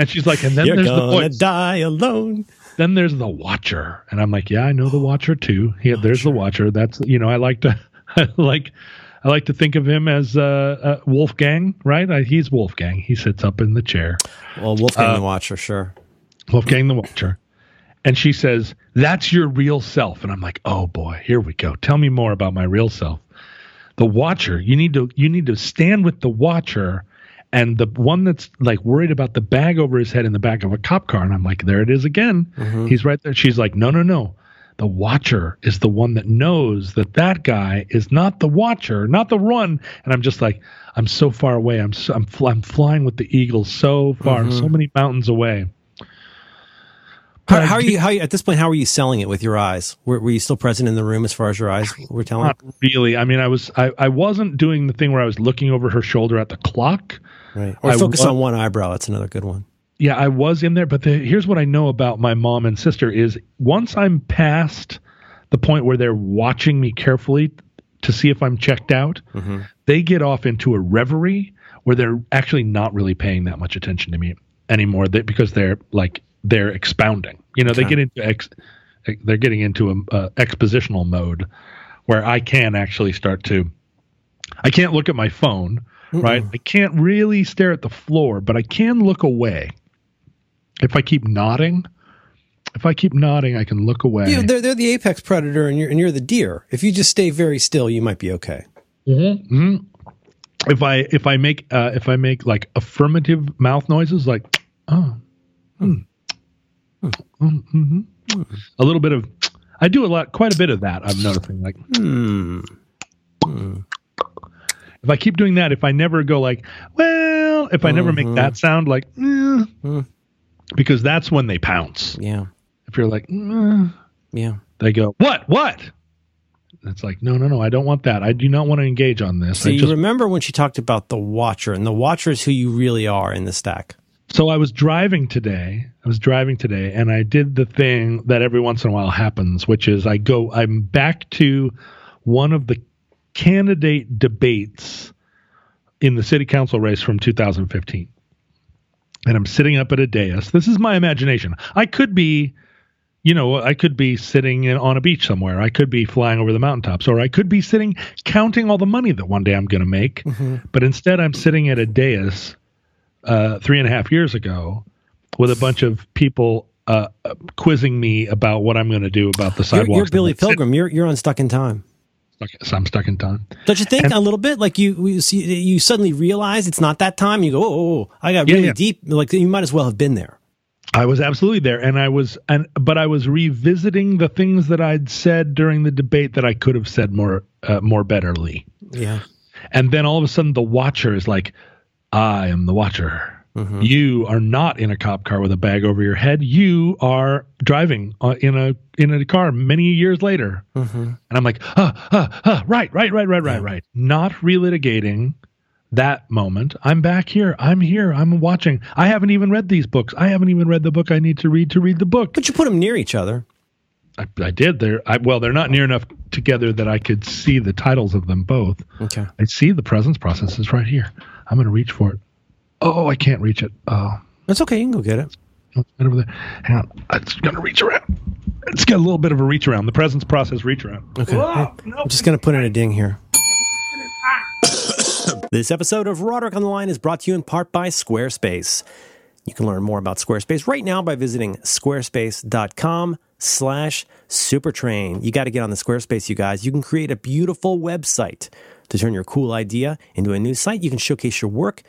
she's like, and then You're there's the voice. die alone. Then there's the watcher. And I'm like, yeah, I know the watcher too. Yeah, there's the watcher. That's, you know, I like to, I like, I like to think of him as uh, uh, Wolfgang, right? Uh, he's Wolfgang. He sits up in the chair. Well, Wolfgang Uh, the Watcher, sure. Wolfgang the Watcher. And she says, That's your real self. And I'm like, Oh boy, here we go. Tell me more about my real self. The Watcher, you need to you need to stand with the Watcher and the one that's like worried about the bag over his head in the back of a cop car. And I'm like, There it is again. Mm-hmm. He's right there. She's like, No, no, no. The Watcher is the one that knows that that guy is not the Watcher, not the run. And I'm just like, I'm so far away. I'm so, I'm, fl- I'm flying with the eagles so far, mm-hmm. so many mountains away. How, how are you? How you, at this point? How are you selling it with your eyes? Were, were you still present in the room as far as your eyes were telling? Not really. I mean, I was I, I wasn't doing the thing where I was looking over her shoulder at the clock. Right. Or I focus on one eyebrow. That's another good one. Yeah, I was in there, but the, here's what I know about my mom and sister is once I'm past the point where they're watching me carefully to see if I'm checked out, mm-hmm. they get off into a reverie where they're actually not really paying that much attention to me anymore they, because they're like they're expounding. You know, they get into ex, they're getting into a, a expositional mode where I can actually start to I can't look at my phone, right? I can't really stare at the floor, but I can look away. If I keep nodding, if I keep nodding, I can look away. Know, they're they're the apex predator, and you're and you're the deer. If you just stay very still, you might be okay. hmm If I if I make uh, if I make like affirmative mouth noises, like oh, mm, mhm. a little bit of, I do a lot, quite a bit of that. I'm noticing. Like Hmm. If I keep doing that, if I never go like, well, if I never make that sound, like, eh, because that's when they pounce. Yeah. If you're like, eh, Yeah. they go, what, what? It's like, no, no, no, I don't want that. I do not want to engage on this. So I you just remember when she talked about the Watcher, and the Watcher is who you really are in the stack. So I was driving today. I was driving today, and I did the thing that every once in a while happens, which is I go. I'm back to one of the candidate debates in the city council race from 2015, and I'm sitting up at a dais. This is my imagination. I could be, you know, I could be sitting in, on a beach somewhere. I could be flying over the mountaintops, or I could be sitting counting all the money that one day I'm going to make. But instead, I'm sitting at a dais uh, three and a half years ago with a bunch of people uh, quizzing me about what I'm going to do about the You're, sidewalks. you're Billy in my. Pilgrim. You're you're unstuck in time. So I'm stuck in time. Don't you think a little bit? Like you, you see, you suddenly realize it's not that time. You go, oh, oh, oh, I got Yeah, really yeah. deep. Like you might as well have been there. I was absolutely there, and I was, and but I was revisiting the things that I'd said during the debate that I could have said more, uh, more betterly. Yeah. And then all of a sudden, the watcher is like, "I am the watcher. Mm-hmm. You are not in a cop car with a bag over your head. You are driving uh, in a in a car many years later." Mm-hmm. And I'm like, "Ah, ah, ah, right, right, right, right, right, right." Not relitigating that moment. I'm back here. I'm here. I'm watching. I haven't even read these books. I haven't even read the book I need to read to read the book. But you put them near each other. I, I did. They're I, well, they're not near enough together that I could see the titles of them both. Okay. I see the presence process is right here. I'm going to reach for it. Oh, I can't reach it. Oh, That's okay. You can go get it. it's right over there. Hang on. It's going to reach around. It's got a little bit of a reach around. The presence process reach around. Okay. I'm just going to put in a ding here. this episode of Roderick on the Line is brought to you in part by Squarespace. You can learn more about Squarespace right now by visiting squarespace.com slash supertrain. You got to get on the Squarespace, you guys. You can create a beautiful website to turn your cool idea into a new site. You can showcase your work.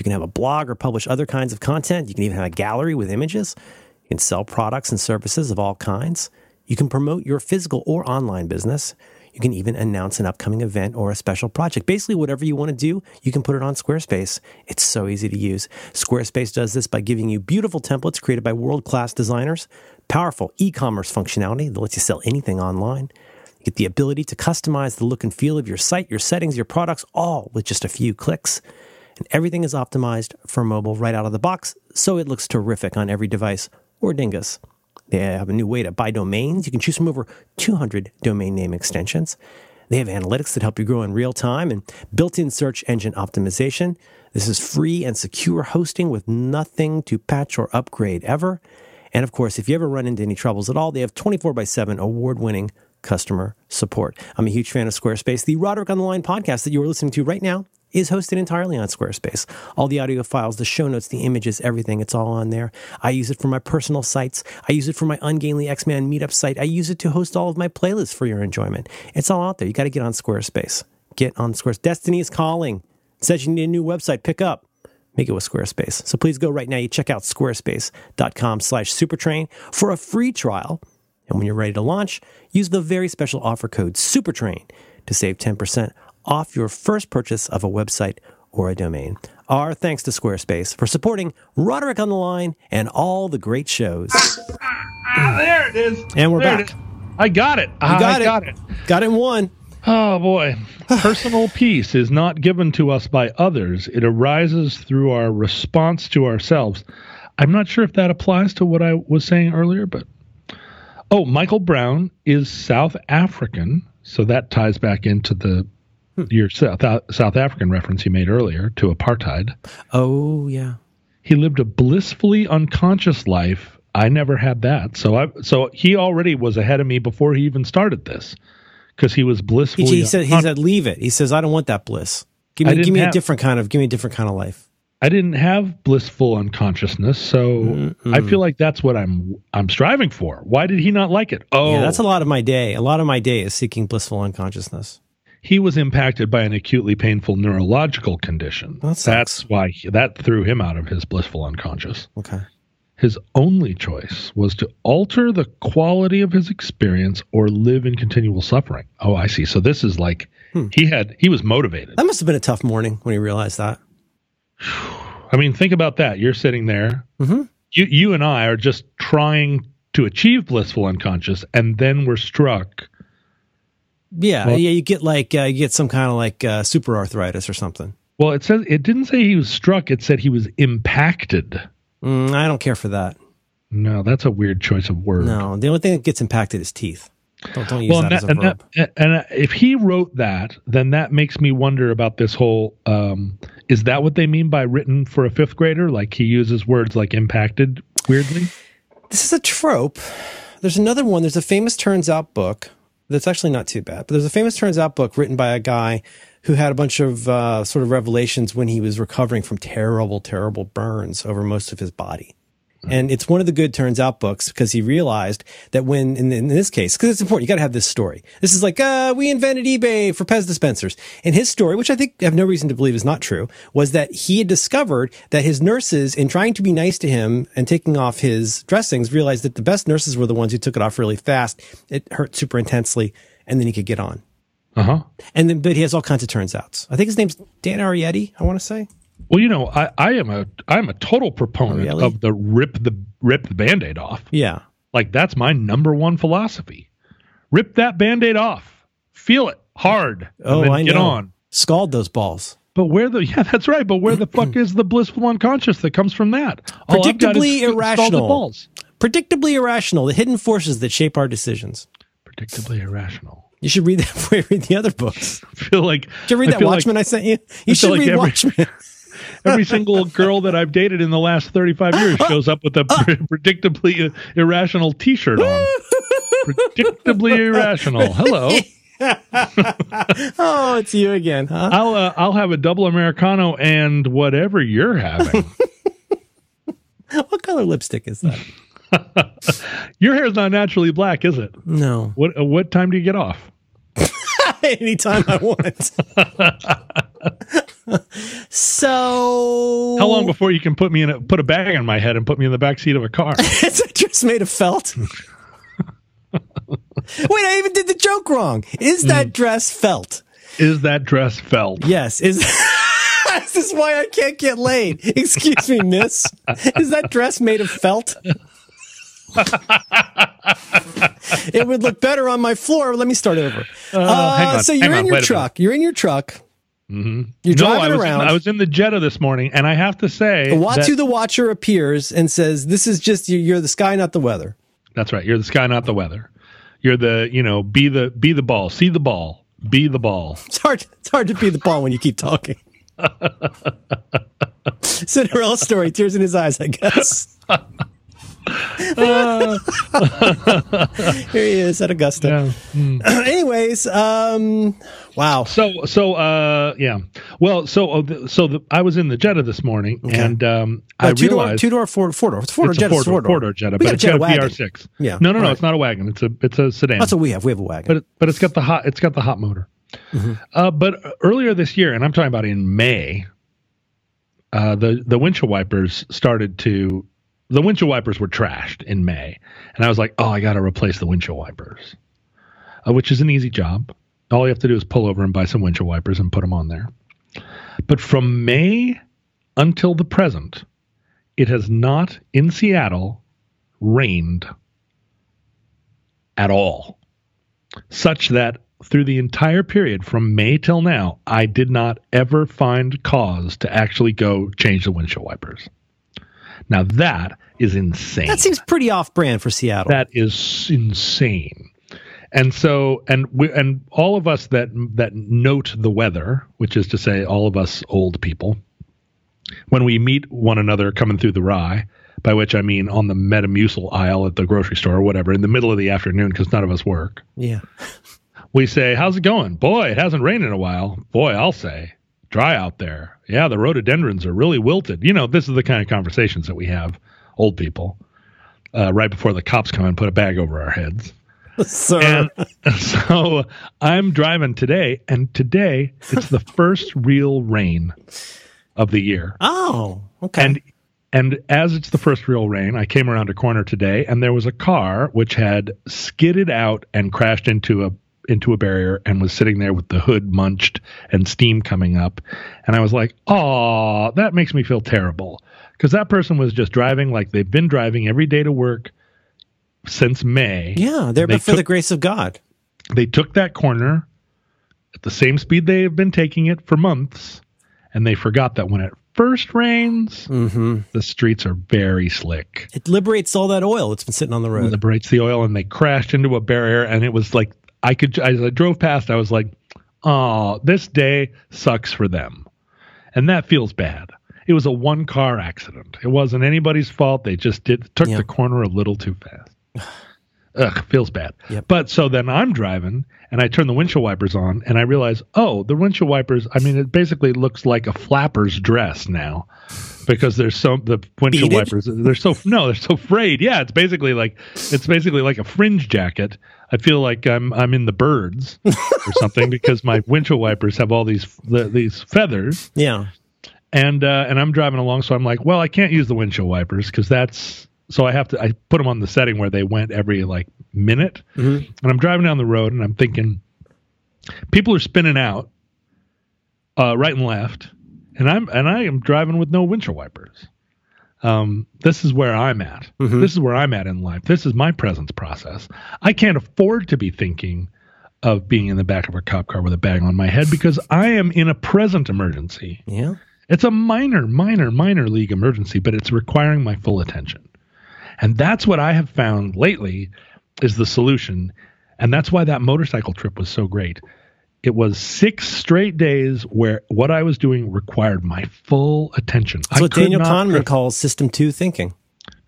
You can have a blog or publish other kinds of content. You can even have a gallery with images. You can sell products and services of all kinds. You can promote your physical or online business. You can even announce an upcoming event or a special project. Basically, whatever you want to do, you can put it on Squarespace. It's so easy to use. Squarespace does this by giving you beautiful templates created by world class designers, powerful e commerce functionality that lets you sell anything online. You get the ability to customize the look and feel of your site, your settings, your products, all with just a few clicks. And everything is optimized for mobile right out of the box, so it looks terrific on every device or dingus. They have a new way to buy domains. You can choose from over 200 domain name extensions. They have analytics that help you grow in real time and built in search engine optimization. This is free and secure hosting with nothing to patch or upgrade ever. And of course, if you ever run into any troubles at all, they have 24 by 7 award winning customer support. I'm a huge fan of Squarespace. The Roderick on the Line podcast that you are listening to right now is hosted entirely on Squarespace. All the audio files, the show notes, the images, everything, it's all on there. I use it for my personal sites. I use it for my Ungainly X-Man meetup site. I use it to host all of my playlists for your enjoyment. It's all out there. You got to get on Squarespace. Get on Squarespace. Destiny is calling. It says you need a new website. Pick up. Make it with Squarespace. So please go right now. You check out squarespace.com slash supertrain for a free trial. And when you're ready to launch, use the very special offer code SUPERTRAIN to save 10% off your first purchase of a website or a domain. Our thanks to Squarespace for supporting Roderick on the Line and all the great shows. Ah, there it is. And we're There back. I got it. You got I it. got it. Got it in one. Oh boy. Personal peace is not given to us by others. It arises through our response to ourselves. I'm not sure if that applies to what I was saying earlier, but oh, Michael Brown is South African, so that ties back into the Hmm. your South South African reference you made earlier to apartheid. Oh, yeah. He lived a blissfully unconscious life. I never had that. So I so he already was ahead of me before he even started this because he was He, blissfully he said, he said, leave it. He says, I don't want that bliss. Give me, give me a different kind of, give me a different kind of life. I didn't have blissful unconsciousness, so I feel like that's what I'm I'm striving for. Why did he not like it? Oh, Yeah, that's a lot of my day. A lot of my day is seeking blissful unconsciousness. He was impacted by an acutely painful neurological condition. That that's why he, that threw him out of his blissful unconscious. Okay. His only choice was to alter the quality of his experience or live in continual suffering. Oh, I see. So this is like Hmm. he had he was motivated. That must have been a tough morning when he realized that. I mean, think about that. You're sitting there. Mhm. You you and I are just trying to achieve blissful unconscious, and then we're struck. Yeah, Well- yeah. You get like uh, you get some kind of like uh, super arthritis or something. Well, it says it didn't say he was struck. It said he was impacted. Mm, I don't care for that. No, that's a weird choice of word. No, the only thing that gets impacted is teeth. Don't don't use Well, that and, as a that, and, and uh, if he wrote that, then that makes me wonder about this whole. Um, is that what they mean by written for a fifth grader? Like he uses words like impacted weirdly? This is a trope. There's another one. There's a famous turns out book that's actually not too bad, but there's a famous turns out book written by a guy who had a bunch of uh, sort of revelations when he was recovering from terrible, terrible burns over most of his body. And it's one of the good turns out books because he realized that when, in, in this case, because it's important, you got to have this story. This is like, uh, we invented eBay for Pez dispensers. And his story, which I think I have no reason to believe is not true, was that he had discovered that his nurses, in trying to be nice to him and taking off his dressings, realized that the best nurses were the ones who took it off really fast. It hurt super intensely, and then he could get on. Uh huh. And then, but he has all kinds of turns outs. I think his name's Dan Ariely, I want to say. Well, you know, I, I am a I'm a total proponent oh, Really? of the rip the rip the band-aid off. Yeah. Like that's my number one philosophy. Rip that band-aid off. Feel it hard. Oh, I get know. on. Scald those balls. But where the yeah, that's right. But where the fuck is the blissful unconscious that comes from that? All I've got is Predictably irrational. balls. Predictably irrational, the hidden forces that shape our decisions. Predictably irrational. You should read that before you read the other books. I feel like Did you read I that feel like Watchmen I sent you? You should like read every- Watchmen. Every single girl that I've dated in the last 35 years shows up with a predictably irrational T-shirt on. predictably irrational. Hello. oh, it's you again, huh? I'll uh, I'll have a double americano and whatever you're having. What color lipstick is that? Your hair's not naturally black, is it? No. What uh, what time do you get off? Anytime I want. So How long before you can put me in a put a bag on my head and put me in the back seat of a car? it's just made of felt? Wait, I even did the joke wrong. Is that Hmm. dress felt? Is that dress felt? Yes. Is this is why I can't get laid? Excuse me, miss. Is that dress made of felt? it would look better on my floor. Let me start over. Uh, hang on, so you're on, in your truck. You're in your truck. Mm-hmm. You're No, driving I was, around. I was in the Jetta this morning, and I have to say, Watu that- the Watcher appears and says, "This is just you- you're the sky, not the weather." that's right. You're the sky, not the weather. You're the you know be the be the ball, see the ball, be the ball. It's hard. It's hard to be the ball when you keep talking. Cinderella story, tears in his eyes. I guess. Here he is at Augusta. Yeah. Anyways, um, wow. So so uh yeah. Well, so uh, the, so the, I was in the Jetta this morning, and um I two door, realized two door, four, four door. It's four door. it's a four door, four door. Jetta, but it's got a wagon. VR6. Yeah, No, no, no. right. It's not a wagon. It's a it's a sedan. That's what we have. We have a wagon. but it, but it's got the hot it's got the hot motor. Mm-hmm. Uh, but earlier this year, and I'm talking about in May, uh, the the windshield wipers started to the windshield wipers were trashed in May, and I was like, oh, I got to replace the windshield wipers, uh, which is an easy job. All you have to do is pull over and buy some windshield wipers and put them on there. But from May until the present, it has not in Seattle rained at all such that through the entire period from May till now, I did not ever find cause to actually go change the windshield wipers. Now that is insane. that seems pretty off brand for Seattle. that is insane. And so, and we, and all of us that that note the weather, which is to say, all of us old people, when we meet one another coming through the rye, by which I mean on the Metamucil aisle at the grocery store or whatever, in the middle of the afternoon, because none of us work, yeah. we say, "How's it going?" Boy, it hasn't rained in a while. Boy, I'll say, dry out there. Yeah, the rhododendrons are really wilted. You know, this is the kind of conversations that we have, old people, uh, right before the cops come and put a bag over our heads. Sir. And so I'm driving today, and today it's the first real rain of the year. oh, okay. And and as it's the first real rain, I came around a corner today, and there was a car which had skidded out and crashed into a into a barrier and was sitting there with the hood munched and steam coming up. And I was like, "Oh, that makes me feel terrible." Because that person was just driving like they've been driving every day to work since May yeah, there they but for the grace of God. they took that corner at the same speed they have been taking it for months, and they forgot that when it first rains, Mm-hmm. the streets are very slick. It liberates all that oil that's been sitting on the It road. liberates the oil, and they crashed into a barrier, and it was like I could as I drove past, I was like, "Oh, this day sucks for them," and that feels bad. It was a one car accident. It wasn't anybody's fault. They just did took Yeah. the corner a little too fast. ugh, feels bad. Yep. But so then I'm driving and I turn the windshield wipers on and I realize, oh, the windshield wipers. I mean, it basically looks like a flapper's dress now because there's so the windshield Beaded? wipers. They're so no, they're so frayed. Yeah, it's basically like it's basically like a fringe jacket. I feel like I'm I'm in the birds or something because my windshield wipers have all these the, these feathers Yeah. and uh, and I'm driving along, so I'm like, well, I can't use the windshield wipers because that's so I have to. I put them on the setting where they went every like minute, Mhm. and I'm driving down the road, and I'm thinking, people are spinning out, uh, right and left, and I'm and I am driving with no windshield wipers. Um, this is where I'm at. Mhm. This is where I'm at in life. This is my presence process. I can't afford to be thinking of being in the back of a cop car with a bag on my head because I am in a present emergency. Yeah. It's a minor, minor, minor league emergency, but it's requiring my full attention. And that's what I have found lately is the solution. And that's why that motorcycle trip was so great. It was six straight days where what I was doing required my full attention. That's I what Daniel Kahneman calls system two thinking.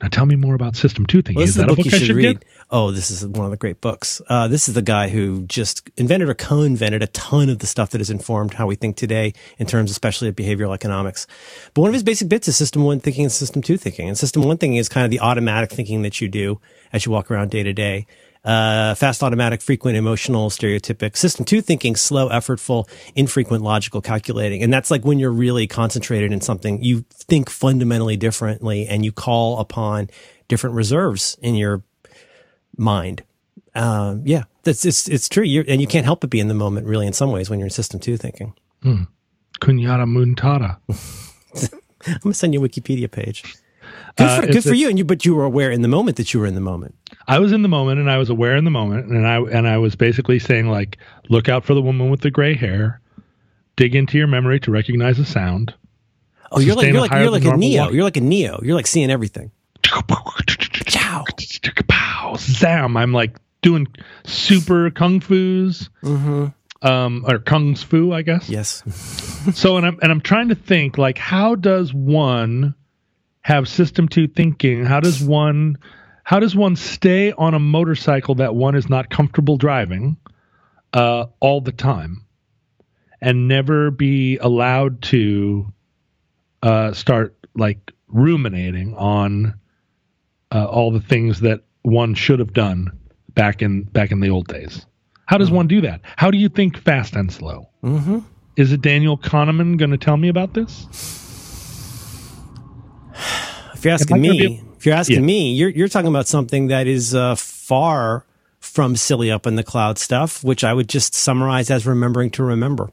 Now tell me more about System 2 thinking. Well, this is that a a book, book you I should should read. get? Oh, this is one of the great books. Uh, this is the guy who just invented or co-invented a ton of the stuff that has informed how we think today in terms, especially of behavioral economics. But one of his basic bits is system one thinking and system two thinking. And system one thinking is kind of the automatic thinking that you do as you walk around day to day. Uh, fast, automatic, frequent, emotional, stereotypic. System two thinking, slow, effortful, infrequent, logical, calculating. And that's like when you're really concentrated in something, you think fundamentally differently and you call upon different reserves in your mind. Um, yeah, that's it's it's true. You're, and you can't help but be in the moment, really, in some ways, when you're in system two thinking. Kunyata Muntara. I'm gonna send you a Wikipedia page. Good Uh, for, good for you, and you, but you were aware in the moment that you were in the moment. I was in the moment and I was aware in the moment and I and I was basically saying like look out for the woman with the gray hair. Dig into your memory to recognize the sound. Oh, you're like you're like you're like a neo. walk. You're like a neo. You're like seeing everything. Ciao. Pow, Zam. I'm like doing super kung fu's. Mm-hmm. Um, or kung fu, I guess. Yes. So, and I'm and I'm trying to think like, how does one have system two thinking? How does one, how does one stay on a motorcycle that one is not comfortable driving, uh, all the time, and never be allowed to, uh, start like ruminating on, uh, all the things that one should have done back in back in the old days. How does one do that? How do you think fast and slow? Mm-hmm. Is it Daniel Kahneman going to tell me about this? If you're asking Am I gonna me, if you're asking Yeah. me, you're you're talking about something that is uh, far from silly up in the cloud stuff, which I would just summarize as remembering to remember.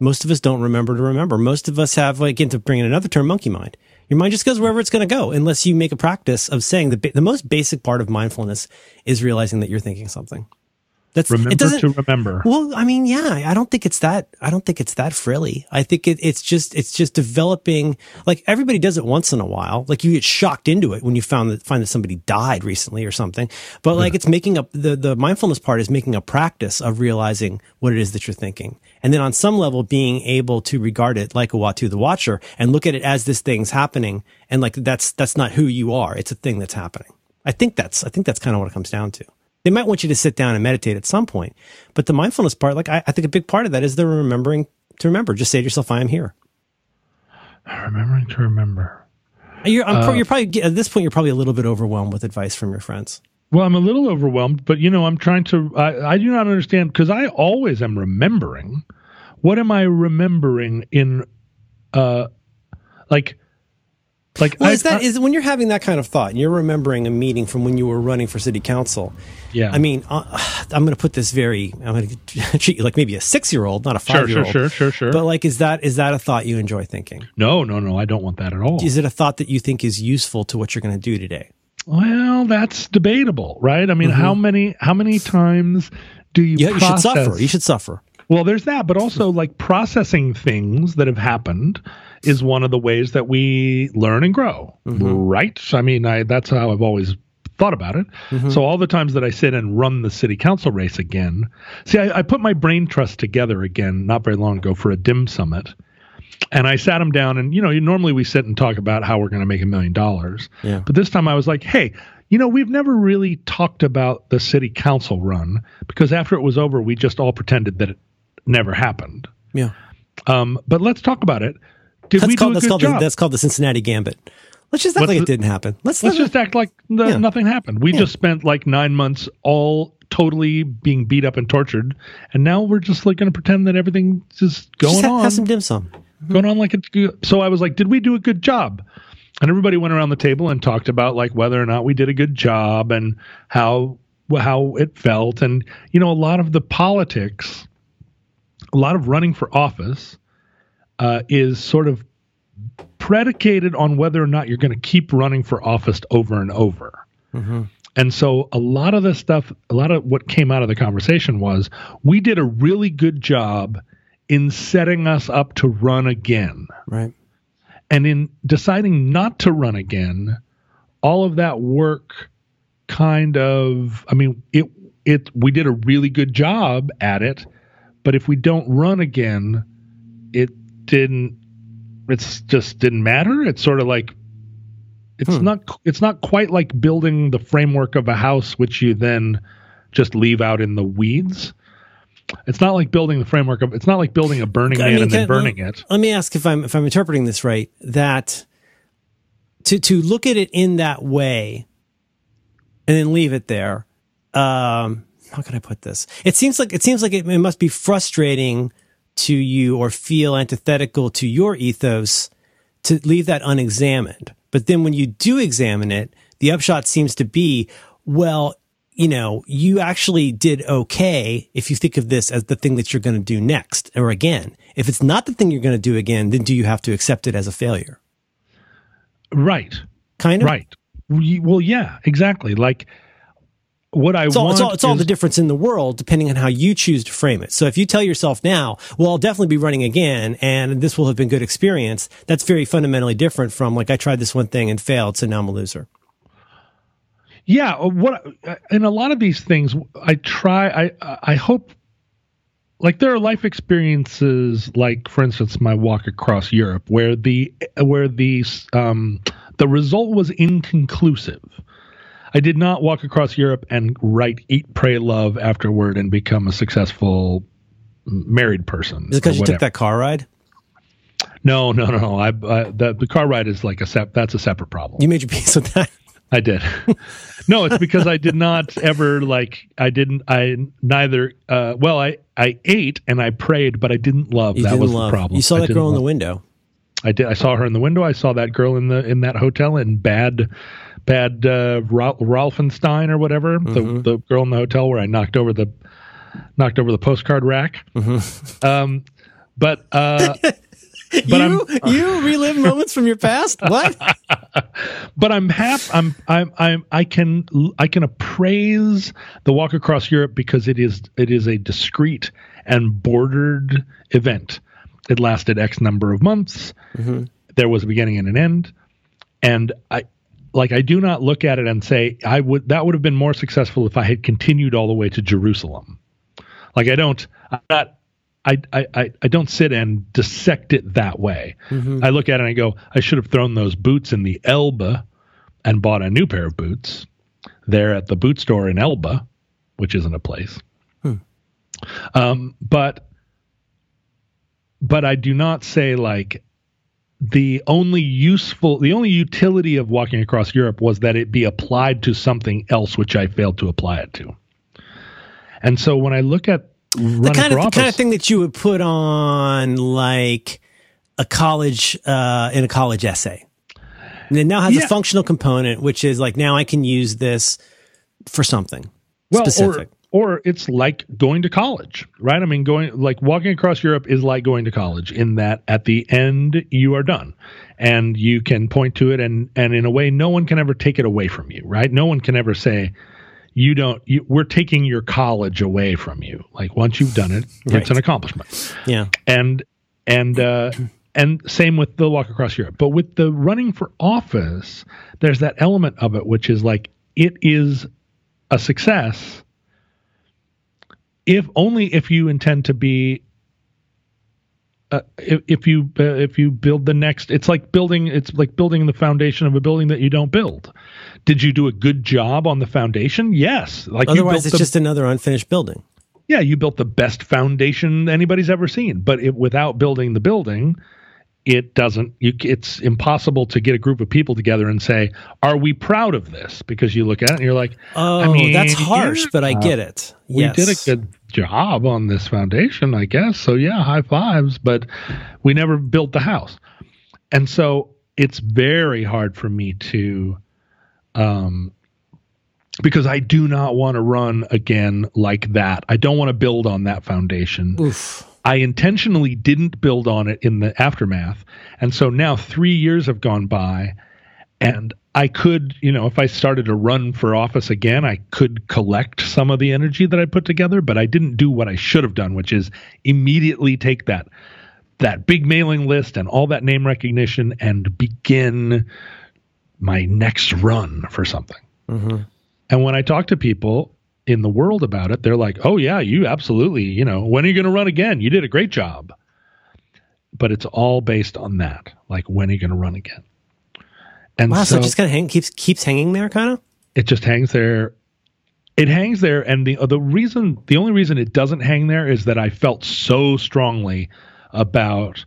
Most of us don't remember to remember. Most of us have, like, again, to bring in another term, monkey mind. Your mind just goes wherever it's going to go, unless you make a practice of saying the the most basic part of mindfulness is realizing that you're thinking something. That's Remember it doesn't to remember. well, I mean, yeah, I don't think it's that. I don't think it's that frilly. I think it, it's just it's just developing. Like everybody does it once in a while. Like you get shocked into it when you found that find that somebody died recently or something. But like it's making up the the mindfulness part is making a practice of realizing what it is that you're thinking, and then on some level being able to regard it like a Watu the Watcher and look at it as this thing's happening, and like that's that's not who you are. It's a thing that's happening. I think that's I think that's kind of what it comes down to. They might want you to sit down and meditate at some point, but the mindfulness part, like I, I think a big part of that is the remembering to remember. Just say to yourself, "I am here." Remembering to remember. You're, I'm, pro- Uh, you're probably at this point. You're probably a little bit overwhelmed with advice from your friends. Well, I'm a little overwhelmed, but you know, I'm trying to. I, I do not understand because I always am remembering. What am I remembering in, uh, like, like Well, I- is that I- is when you're having that kind of thought and you're remembering a meeting from when you were running for city council. yeah. I mean, uh, I'm going to put this very. I'm going to treat you like maybe a six year old, not a sure, five year old. sure, sure, sure, sure. But like, is that is that a thought you enjoy thinking? no, no, no. I don't want that at all. Is it a thought that you think is useful to what you're going to do today? Well, that's debatable, right? I mean, how many how many times do you? Yeah, you should suffer. You should suffer. Well, there's that, but also like processing things that have happened is one of the ways that we learn and grow, right? I mean, I that's how I've always thought about it. So all the times that I sit and run the city council race again, see, I, I put my brain trust together again not very long ago for a dim summit. And I sat him down, and you know, normally we sit and talk about how we're going to make a million dollars. Yeah. But this time I was like, hey, you know, we've never really talked about the city council run because after it was over, we just all pretended that it never happened. Yeah. Um, but let's talk about it. Did That's we called, do a that's, good called job? the, that's called the Cincinnati Gambit. Let's just act What's like it didn't happen. Let's, Let's just act like the, Yeah. nothing happened. We Yeah. just spent like nine months all totally being beat up and tortured, and now we're just like going to pretend that everything's just going just ha- on, have some dim sum. going on like it's good. So I was like, did we do a good job? And everybody went around the table and talked about like whether or not we did a good job and how how it felt, and you know, a lot of the politics, a lot of running for office, uh, is sort of predicated on whether or not you're going to keep running for office over and over. And so a lot of the stuff, a lot of what came out of the conversation was we did a really good job in setting us up to run again. Right. And in deciding not to run again, all of that work kind of I mean it it we did a really good job at it, but if we don't run again, it didn't it's just didn't matter. It's sort of like it's Hmm. not it's not quite like building the framework of a house which you then just leave out in the weeds. It's not like building the framework of it's not like building a Burning I Man mean, and then burning it. Let me ask if I'm if I'm interpreting this right. That to to look at it in that way, and then leave it there. Um, how can I put this? It seems like it seems like it, it must be frustrating to you or feel antithetical to your ethos to leave that unexamined. But then when you do examine it, the upshot seems to be, well, you know, you actually did okay if you think of this as the thing that you're going to do next or again. If it's not the thing you're going to do again, then do you have to accept it as a failure? Right. Kind of. Right. Well, yeah, exactly. Like what I It's all, want it's all, it's all is- the difference in the world depending on how you choose to frame it. So if you tell yourself now, well, I'll definitely be running again and this will have been good experience, that's very fundamentally different from like, I tried this one thing and failed, so now I'm a loser. Yeah, uh, what in a lot of these things I try I I hope like there are life experiences like for instance my walk across Europe where the where the um the result was inconclusive. I did not walk across Europe and write eat pray love afterward and become a successful married person. Is it because you took that car ride? No, no, no, no. I, I the the car ride is like a sep- that's a separate problem. You made your peace with that. I did. no, it's because I did not ever like I didn't I neither uh well I I ate and I prayed but I didn't love. You that didn't was love. the problem. You saw that girl in the window. I did I saw her in the window. I saw that girl in the in that hotel in bad bad uh Ra- Ralphenstein or whatever. Mm-hmm. The the girl in the hotel where I knocked over the knocked over the postcard rack. Mm-hmm. Um but uh But you you relive moments from your past? What? but I'm happy. I'm I'm I'm I can I can appraise the walk across Europe because it is it is a discrete and bordered event. It lasted X number of months. There was a beginning and an end, and I like I do not look at it and say I would that would have been more successful if I had continued all the way to Jerusalem. Like I don't I'm not I, I, I- don't sit and dissect it that way. I look at it and I go, I should have thrown those boots in the Elba and bought a new pair of boots there at the boot store in Elba, which isn't a place. Um, but but I do not say like the only useful the only utility of walking across Europe was that it be applied to something else which I failed to apply it to. And so when I look at the kind of the kind of thing that you would put on like a college uh, in a college essay. And it now has Yeah. a functional component, which is like now I can use this for something well, specific. Or, or it's like going to college, right? I mean, going like walking across Europe is like going to college in that at the end you are done, and you can point to it, and and in a way, no one can ever take it away from you, right? No one can ever say you don't. You, we're taking your college away from you. Like once you've done it, Right. it's an accomplishment yeah. and and uh and same with the walk across Europe. But with the running for office, there's that element of it which is like it is a success if only if you intend to be uh, if, if you uh, if you build the next, it's like building. It's like building the foundation of a building that you don't build. Did you do a good job on the foundation? Yes. Like you Otherwise, built it's the- just another unfinished building. yeah, you built the best foundation anybody's ever seen. But it, without building the building, it doesn't. You, it's impossible to get a group of people together and say, "Are we proud of this?" Because you look at it and you're like, Oh, I mean, that's harsh, but I get it. we yes. did a good job on this foundation, I guess. So yeah, high fives, but we never built the house. And so it's very hard for me to um because I do not want to run again like that. I don't want to build on that foundation. Oof. I intentionally didn't build on it in the aftermath. And so now 3 years have gone by and I could, you know, if I started to run for office again, I could collect some of the energy that I put together, but I didn't do what I should have done, which is immediately take that that big mailing list and all that name recognition and begin my next run for something. Mhm. And when I talk to people in the world about it, they're like, "Oh yeah, you absolutely, you know, when are you going to run again? You did a great job." But it's all based on that. Like when are you going to run again? And Wow. So, so, it just kind of hang, keeps keeps hanging there, kind of. it just hangs there. It hangs there, and the the reason, the only reason it doesn't hang there is that I felt so strongly about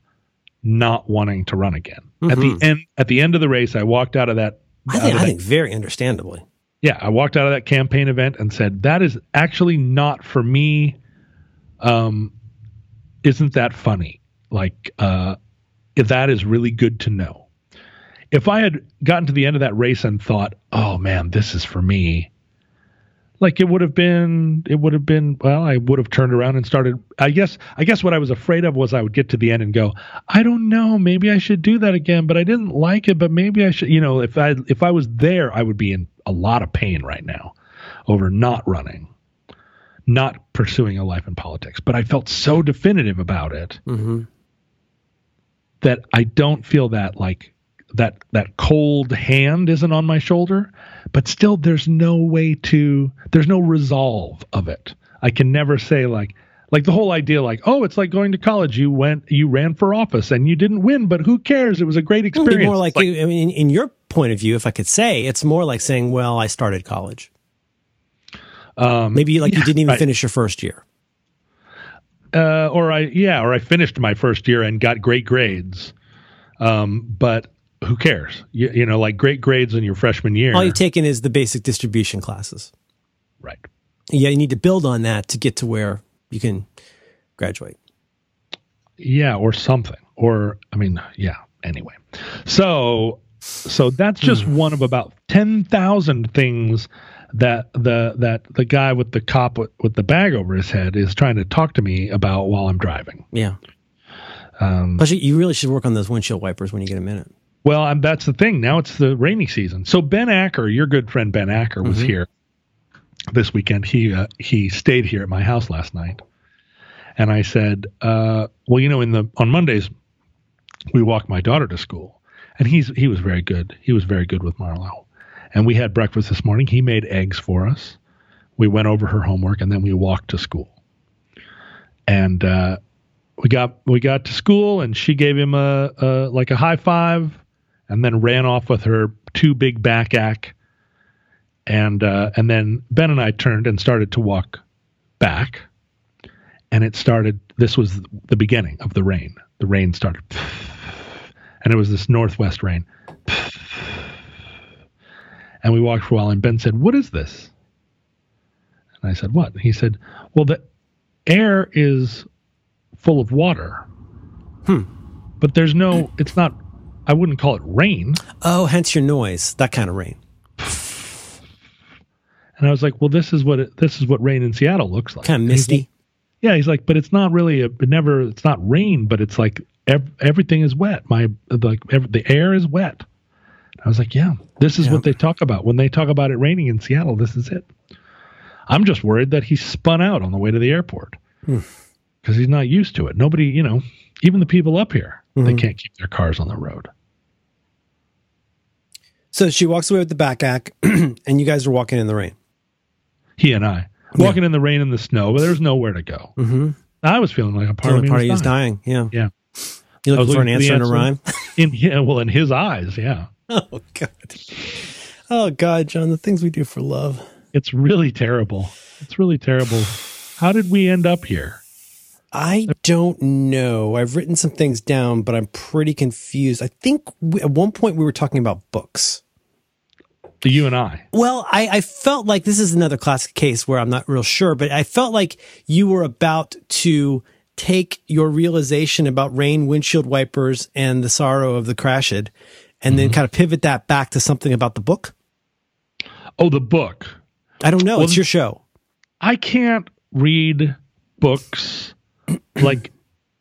not wanting to run again. At the mm-hmm. end, at the end of the race, I walked out of that. I think I think very understandably. Yeah, I walked out of that campaign event and said, that is actually not for me. Um, isn't that funny? Like, uh, that is really good to know. If I had gotten to the end of that race and thought, oh man, this is for me, like it would have been, it would have been, well, I would have turned around and started. I guess, I guess what I was afraid of was I would get to the end and go, I don't know, maybe I should do that again, but I didn't like it, but maybe I should, you know, if I, if I was there, I would be in a lot of pain right now over not running, not pursuing a life in politics. But I felt so definitive about it hmm that I don't feel that like that that cold hand isn't on my shoulder, but still there's no way to there's no resolve of it. I can never say like like the whole idea like oh it's like going to college you went you ran for office and you didn't win but who cares it was a great experience more like, It's I mean, in your point of view, if I could say, it's more like saying, "Well, I started college." um, Maybe like you didn't even right. finish your first year. uh, or I yeah, or I finished my first year and got great grades. Um, but who cares? You, you know, like great grades in your freshman year, All you've taken is the basic distribution classes. right? Yeah, you need to build on that to get to where you can graduate. Yeah, or something, or I mean, yeah. Anyway, so so that's just Hmm. one of about ten thousand things that the that the guy with the cop with, with the bag over his head is trying to talk to me about while I'm driving. Yeah. Um, Plus, you- really should work on those windshield wipers when you get a minute. Well, and that's the thing. Now it's the rainy season. So Ben Acker, your good friend Ben Acker, was Mhm. here this weekend. He uh, he stayed here at my house last night, and I said, uh, "Well, you know, in the on Mondays, we walk my daughter to school, and he's he was very good. He was very good with Marlo, and we had breakfast this morning. He made eggs for us. We went over her homework, and then we walked to school, and." uh we got we got to school and she gave him a, a like a high five and then ran off with her two big back ack and uh, and then Ben and I turned and started to walk back and it started this was the beginning of the rain the rain started and it was this northwest rain and we walked for a while and Ben said what is this and I said what he said well the air is full of water Hmm. but there's no it's not I wouldn't call it rain Oh, hence your noise. That kind of rain. And I was like, well, this is what it, this is what rain in Seattle looks like. Kind of And he's misty. like- yeah, he's like, but it's not really a, it never, it's not rain, but it's like ev- everything is wet. My like ev- the air is wet. I was like, yeah, this is Yeah. what they talk about when they talk about it raining in Seattle. This is it. I'm just worried that he spun out on the way to the airport Hmm. because he's not used to it. Nobody, you know, even the people up here, they Mhm. can't keep their cars on the road. So she walks away with the backpack, and you guys are walking in the rain. He and I walking in the rain and the snow, but there's nowhere to go. Mm-hmm. I was feeling like a part The of me part was of you is dying. dying. Yeah. Yeah. You was looking for an looking answer for in a rhyme? In yeah, well, in his eyes, yeah, Oh God. Oh God, John, the things we do for love. it's really terrible. It's really terrible. How did we end up here? I don't know. I've written some things down, but I'm pretty confused. I think we, at one point we were talking about books. The you and I. Well, I, I felt like this is another classic case where I'm not real sure, but I felt like you were about to take your realization about rain, windshield wipers, and the sorrow of the crashed, and then kind of pivot that back to something about the book. Oh, the book. I don't know. Well, it's your show. I can't read books like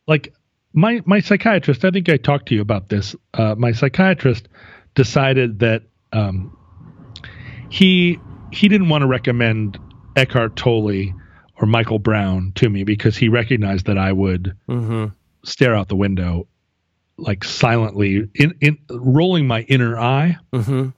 like my my psychiatrist. I think I talked to you about this. Uh, my psychiatrist decided that um, he he didn't want to recommend Eckhart Tolle or Michael Brown to me because he recognized that I would Mm-hmm. stare out the window like silently in in rolling my inner eye Mm-hmm.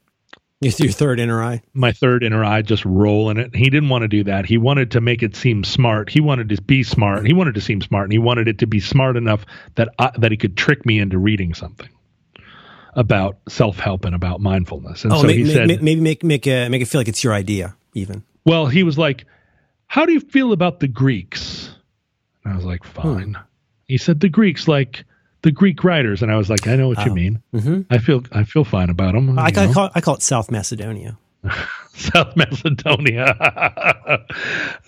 Your, your third inner eye. my third inner eye just rolling it. He didn't want to do that. He wanted to make it seem smart. He wanted to be smart. He wanted to seem smart, and he wanted it to be smart enough that I, that he could trick me into reading something about self help and about mindfulness. And Oh, so he make, said, make- maybe make make uh, make it feel like it's your idea, even. "Well, he was like, how do you feel about the Greeks?" And I was like, "Fine." He said, "The Greeks, like." The Greek writers, and I was like, I know what you Oh. mean. Mm-hmm. I feel, I feel fine about them. I, I call I call it South Macedonia. South Macedonia.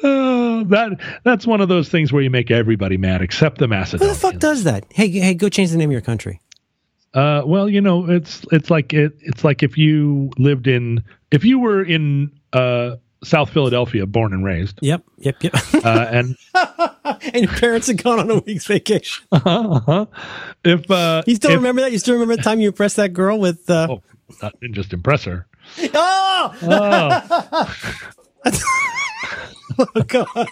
oh, that that's one of those things where you make everybody mad except the Macedonians. Who the fuck does that? Hey, hey, go change the name of your country. Uh, well, you know, it's it's like it, it's like if you lived in if you were in uh, South Philadelphia, born and raised, Yep, yep, yep. uh, and and your parents had gone on a week's vacation. uh-huh, if uh, You still if- remember that? You still remember the time you impressed that girl with? Uh, oh, didn't just impress her. oh! Oh, oh God!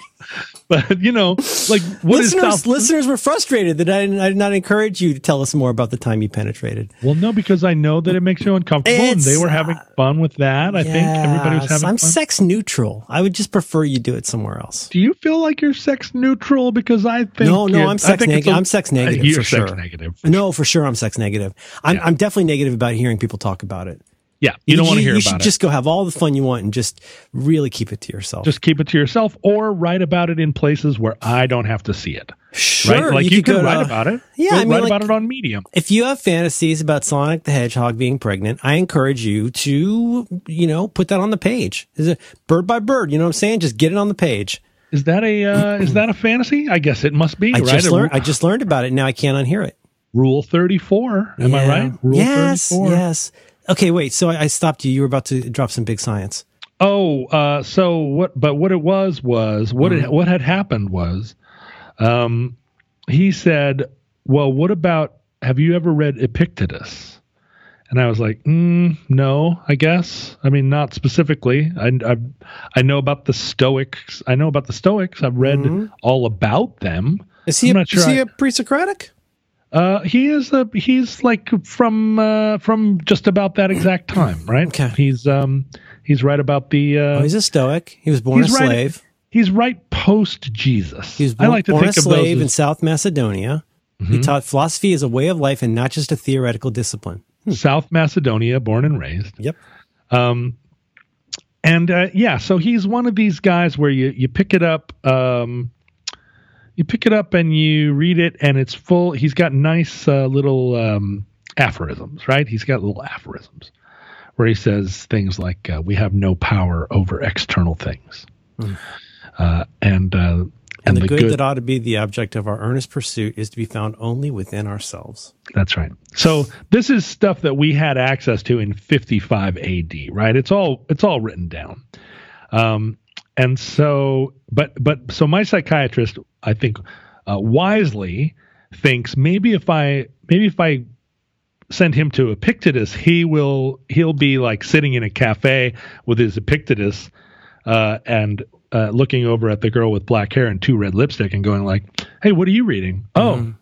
but you know, like what is listeners, South? listeners were frustrated that I, I did not encourage you to tell us more about the time you penetrated. Well, no, because I know that it makes you uncomfortable, and they were having uh, fun with that. I think everybody was having I'm fun. sex neutral. I would just prefer you do it somewhere else. Do you feel like you're sex neutral? Because I think No, no, I'm sex negative. I'm sex negative You're for sex sure. negative. No, for sure, I'm sex negative. I'm, Yeah. I'm definitely negative about hearing people talk about it. Yeah, you don't want to hear You about should it. just go have all the fun you want and just really keep it to yourself. Just keep it to yourself, or write about it in places where I don't have to see it. sure, right? Like you, could can go to- write about it. Yeah, I mean, write like- about it on Medium. If you have fantasies about Sonic the Hedgehog being pregnant, I encourage you to, you know, put that on the page. Is it bird by bird? You know what I'm saying? Just get it on the page. Is that a uh, is that a fantasy? I guess it must be. I right? just learned. I just learned about it. Now I can't unhear it. Rule thirty four. Am I right? Rule yes. 34. Yes. Okay. Wait. So I, I stopped you. You were about to drop some big science. Oh, uh, so what? But what it was was what Mm-hmm. it, what had happened was, um, he said, "Well, what about? Have you ever read Epictetus?" And I was like, mm, "No, I guess. I mean, not specifically. I, I I know about the Stoics. I know about the Stoics. I've read Mm-hmm. all about them. Is he? I'm A, not sure is he I- a pre-Socratic? Uh, he is a he's like from uh, from just about that exact time, right? Okay. He's um he's right about the uh, Oh, he's a Stoic. He was born a right- slave. He's right post Jesus. He was born, I like to born think a slave in those South Macedonia. He taught philosophy as a way of life and not just a theoretical discipline. as South Macedonia, born and raised. Yep. Um, and uh, yeah, so he's one of these guys where you you pick it up, um, you pick it up and you read it, and it's full. He's got nice uh, little um, aphorisms, right? He's got little aphorisms where he says things like, uh, "We have no power over external things," uh, and uh, And, the, good, that ought to be the object of our earnest pursuit is to be found only within ourselves. That's right. So this is stuff that we had access to in 55 AD, right? It's all it's all written down. Um, and so, but but so my psychiatrist, I think, uh, wisely thinks maybe if I maybe if I send him to Epictetus, he will he'll be like sitting in a cafe with his Epictetus uh, and uh, looking over at the girl with black hair and two red lipstick and going like, "Hey, what are you reading?" Oh,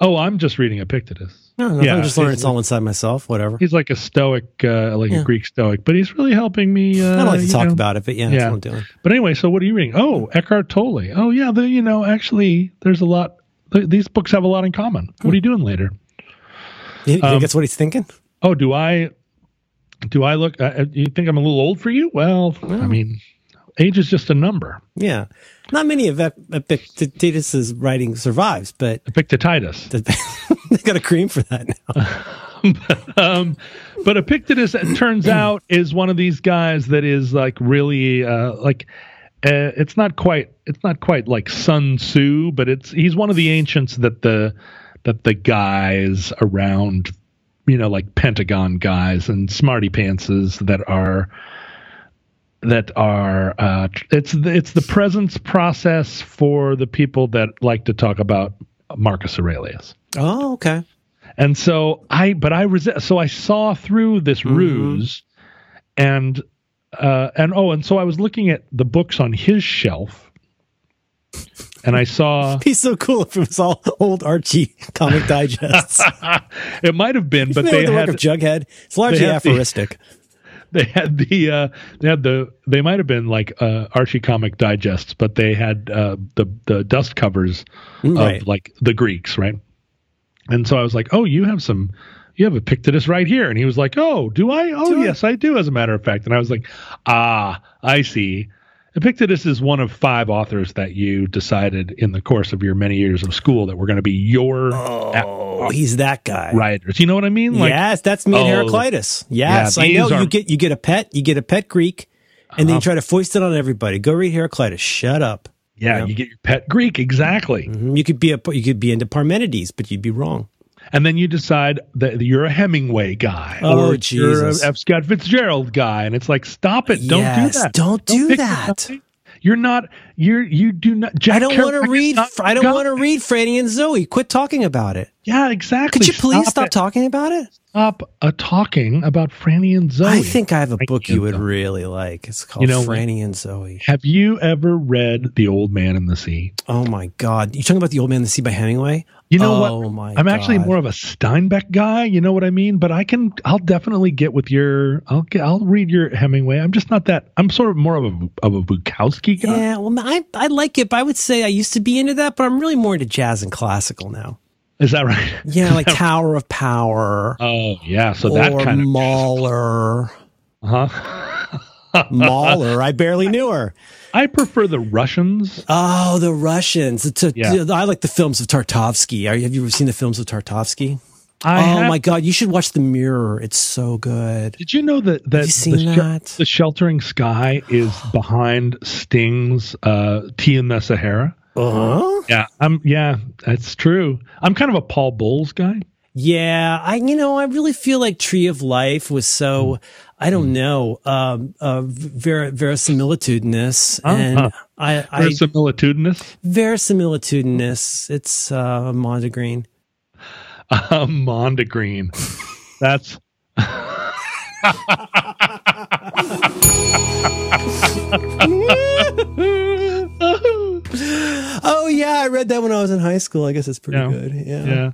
oh, I'm just reading Epictetus. No, no, Yeah, I'm just learning it's all inside myself. Whatever. He's like a stoic, uh, like Yeah. a Greek stoic, but he's really helping me. Uh, I don't like to talk know. about it, but yeah, that's Yeah. what I'm doing. But anyway, so what are you reading? Oh, Eckhart Tolle. Oh, yeah. The, you know, actually, there's a lot. th- these books have a lot in common. What are you doing later? You, you Um, think that's what he's thinking? Oh, do I? Do I look? Uh, you think I'm a little old for you? Well, I mean, age is just a number. Yeah. Not many of Ep- Epictetus's writing survives, but Epictetus. they got a cream for that now. um, but Epictetus, it turns out, is one of these guys that is like really uh, like uh, it's not quite it's not quite like Sun Tzu, but it's he's one of the ancients that the that the guys around you know like Pentagon guys and smarty pantses that are that are uh, it's the, it's the presence process for the people that like to talk about Marcus Aurelius. Oh, okay. And so I, but I resist. So I saw through this ruse, and uh, and oh, and so I was looking at the books on his shelf, and I saw He's so cool if it was all old Archie comic digests. it might have been, but they the work had of Jughead. It's largely had the- aphoristic. they had the uh, they had the they might have been like uh, Archie comic digests, but they had uh, the the dust covers Right. of like the Greeks, right? And so I was like, oh, you have some. You have Epictetus right here, and he was like, "Oh, do I? Oh, Do I? yes, I do." As a matter of fact, and I was like, "Ah, I see." Epictetus is one of five authors that you decided in the course of your many years of school that were going to be your Oh, he's that guy. writers. You know what I mean? Like, yes, that's me and Oh. Heraclitus. Yes, Yeah, I know. are- You get you get a pet, you get a pet Greek, and then you uh-huh. try to foist it on everybody. Go read Heraclitus. Shut up. yeah, you get your pet Greek exactly. Mm-hmm. You could be a you could be into Parmenides, but you'd be wrong. And then you decide that you're a Hemingway guy Oh, or you're a Jesus. F. Scott Fitzgerald guy, and it's like, stop it! Don't Yes, do that! don't do pick that. You're not. You're you do not. Jack I don't want to read. I don't want to read Franny and Zooey. Quit talking about it. Yeah, exactly. Could you please stop it. talking about it? Stop uh, talking about Franny and Zooey. I think I have a Franny book you would Zooey. really like. It's called You know- Franny and Zooey. Have you ever read The Old Man in the Sea? Oh my God! You talking about the Old Man in the Sea by Hemingway? You know oh what? my! I'm actually more of a Steinbeck guy. You know what I mean? But I can. I'll definitely get with your. I'll get. I'll read your Hemingway. I'm just not that. I'm sort of more of a of a Bukowski guy. Yeah, well, I I like it, but I would say I used to be into that, but I'm really more into jazz and classical now. Is that right? Yeah, like Tower of Power Oh yeah. So that kind of. Mahler. Huh? Mahler, I barely knew her. I prefer the Russians. Oh, the Russians. It's a- Yeah. I like the films of Tarkovsky. Are, have you ever seen the films of Tarkovsky? I oh my God, you should watch The Mirror. It's so good. Did you know that that the, that? the Sheltering Sky is behind Sting's uh, Tea in the Sahara? Uh-huh. Yeah, I'm. Yeah, that's true. I'm kind of a Paul Bowles guy. Yeah, I you know I really feel like Tree of Life was so I don't know um, uh, ver- verisimilitudinous and Uh-huh. I, I Verisimilitudinous. verisimilitudinous. It's uh, Mondegreen. Uh, Mondegreen. That's Oh yeah, I read that when I was in high school. I guess it's pretty Yeah. good. Yeah. yeah.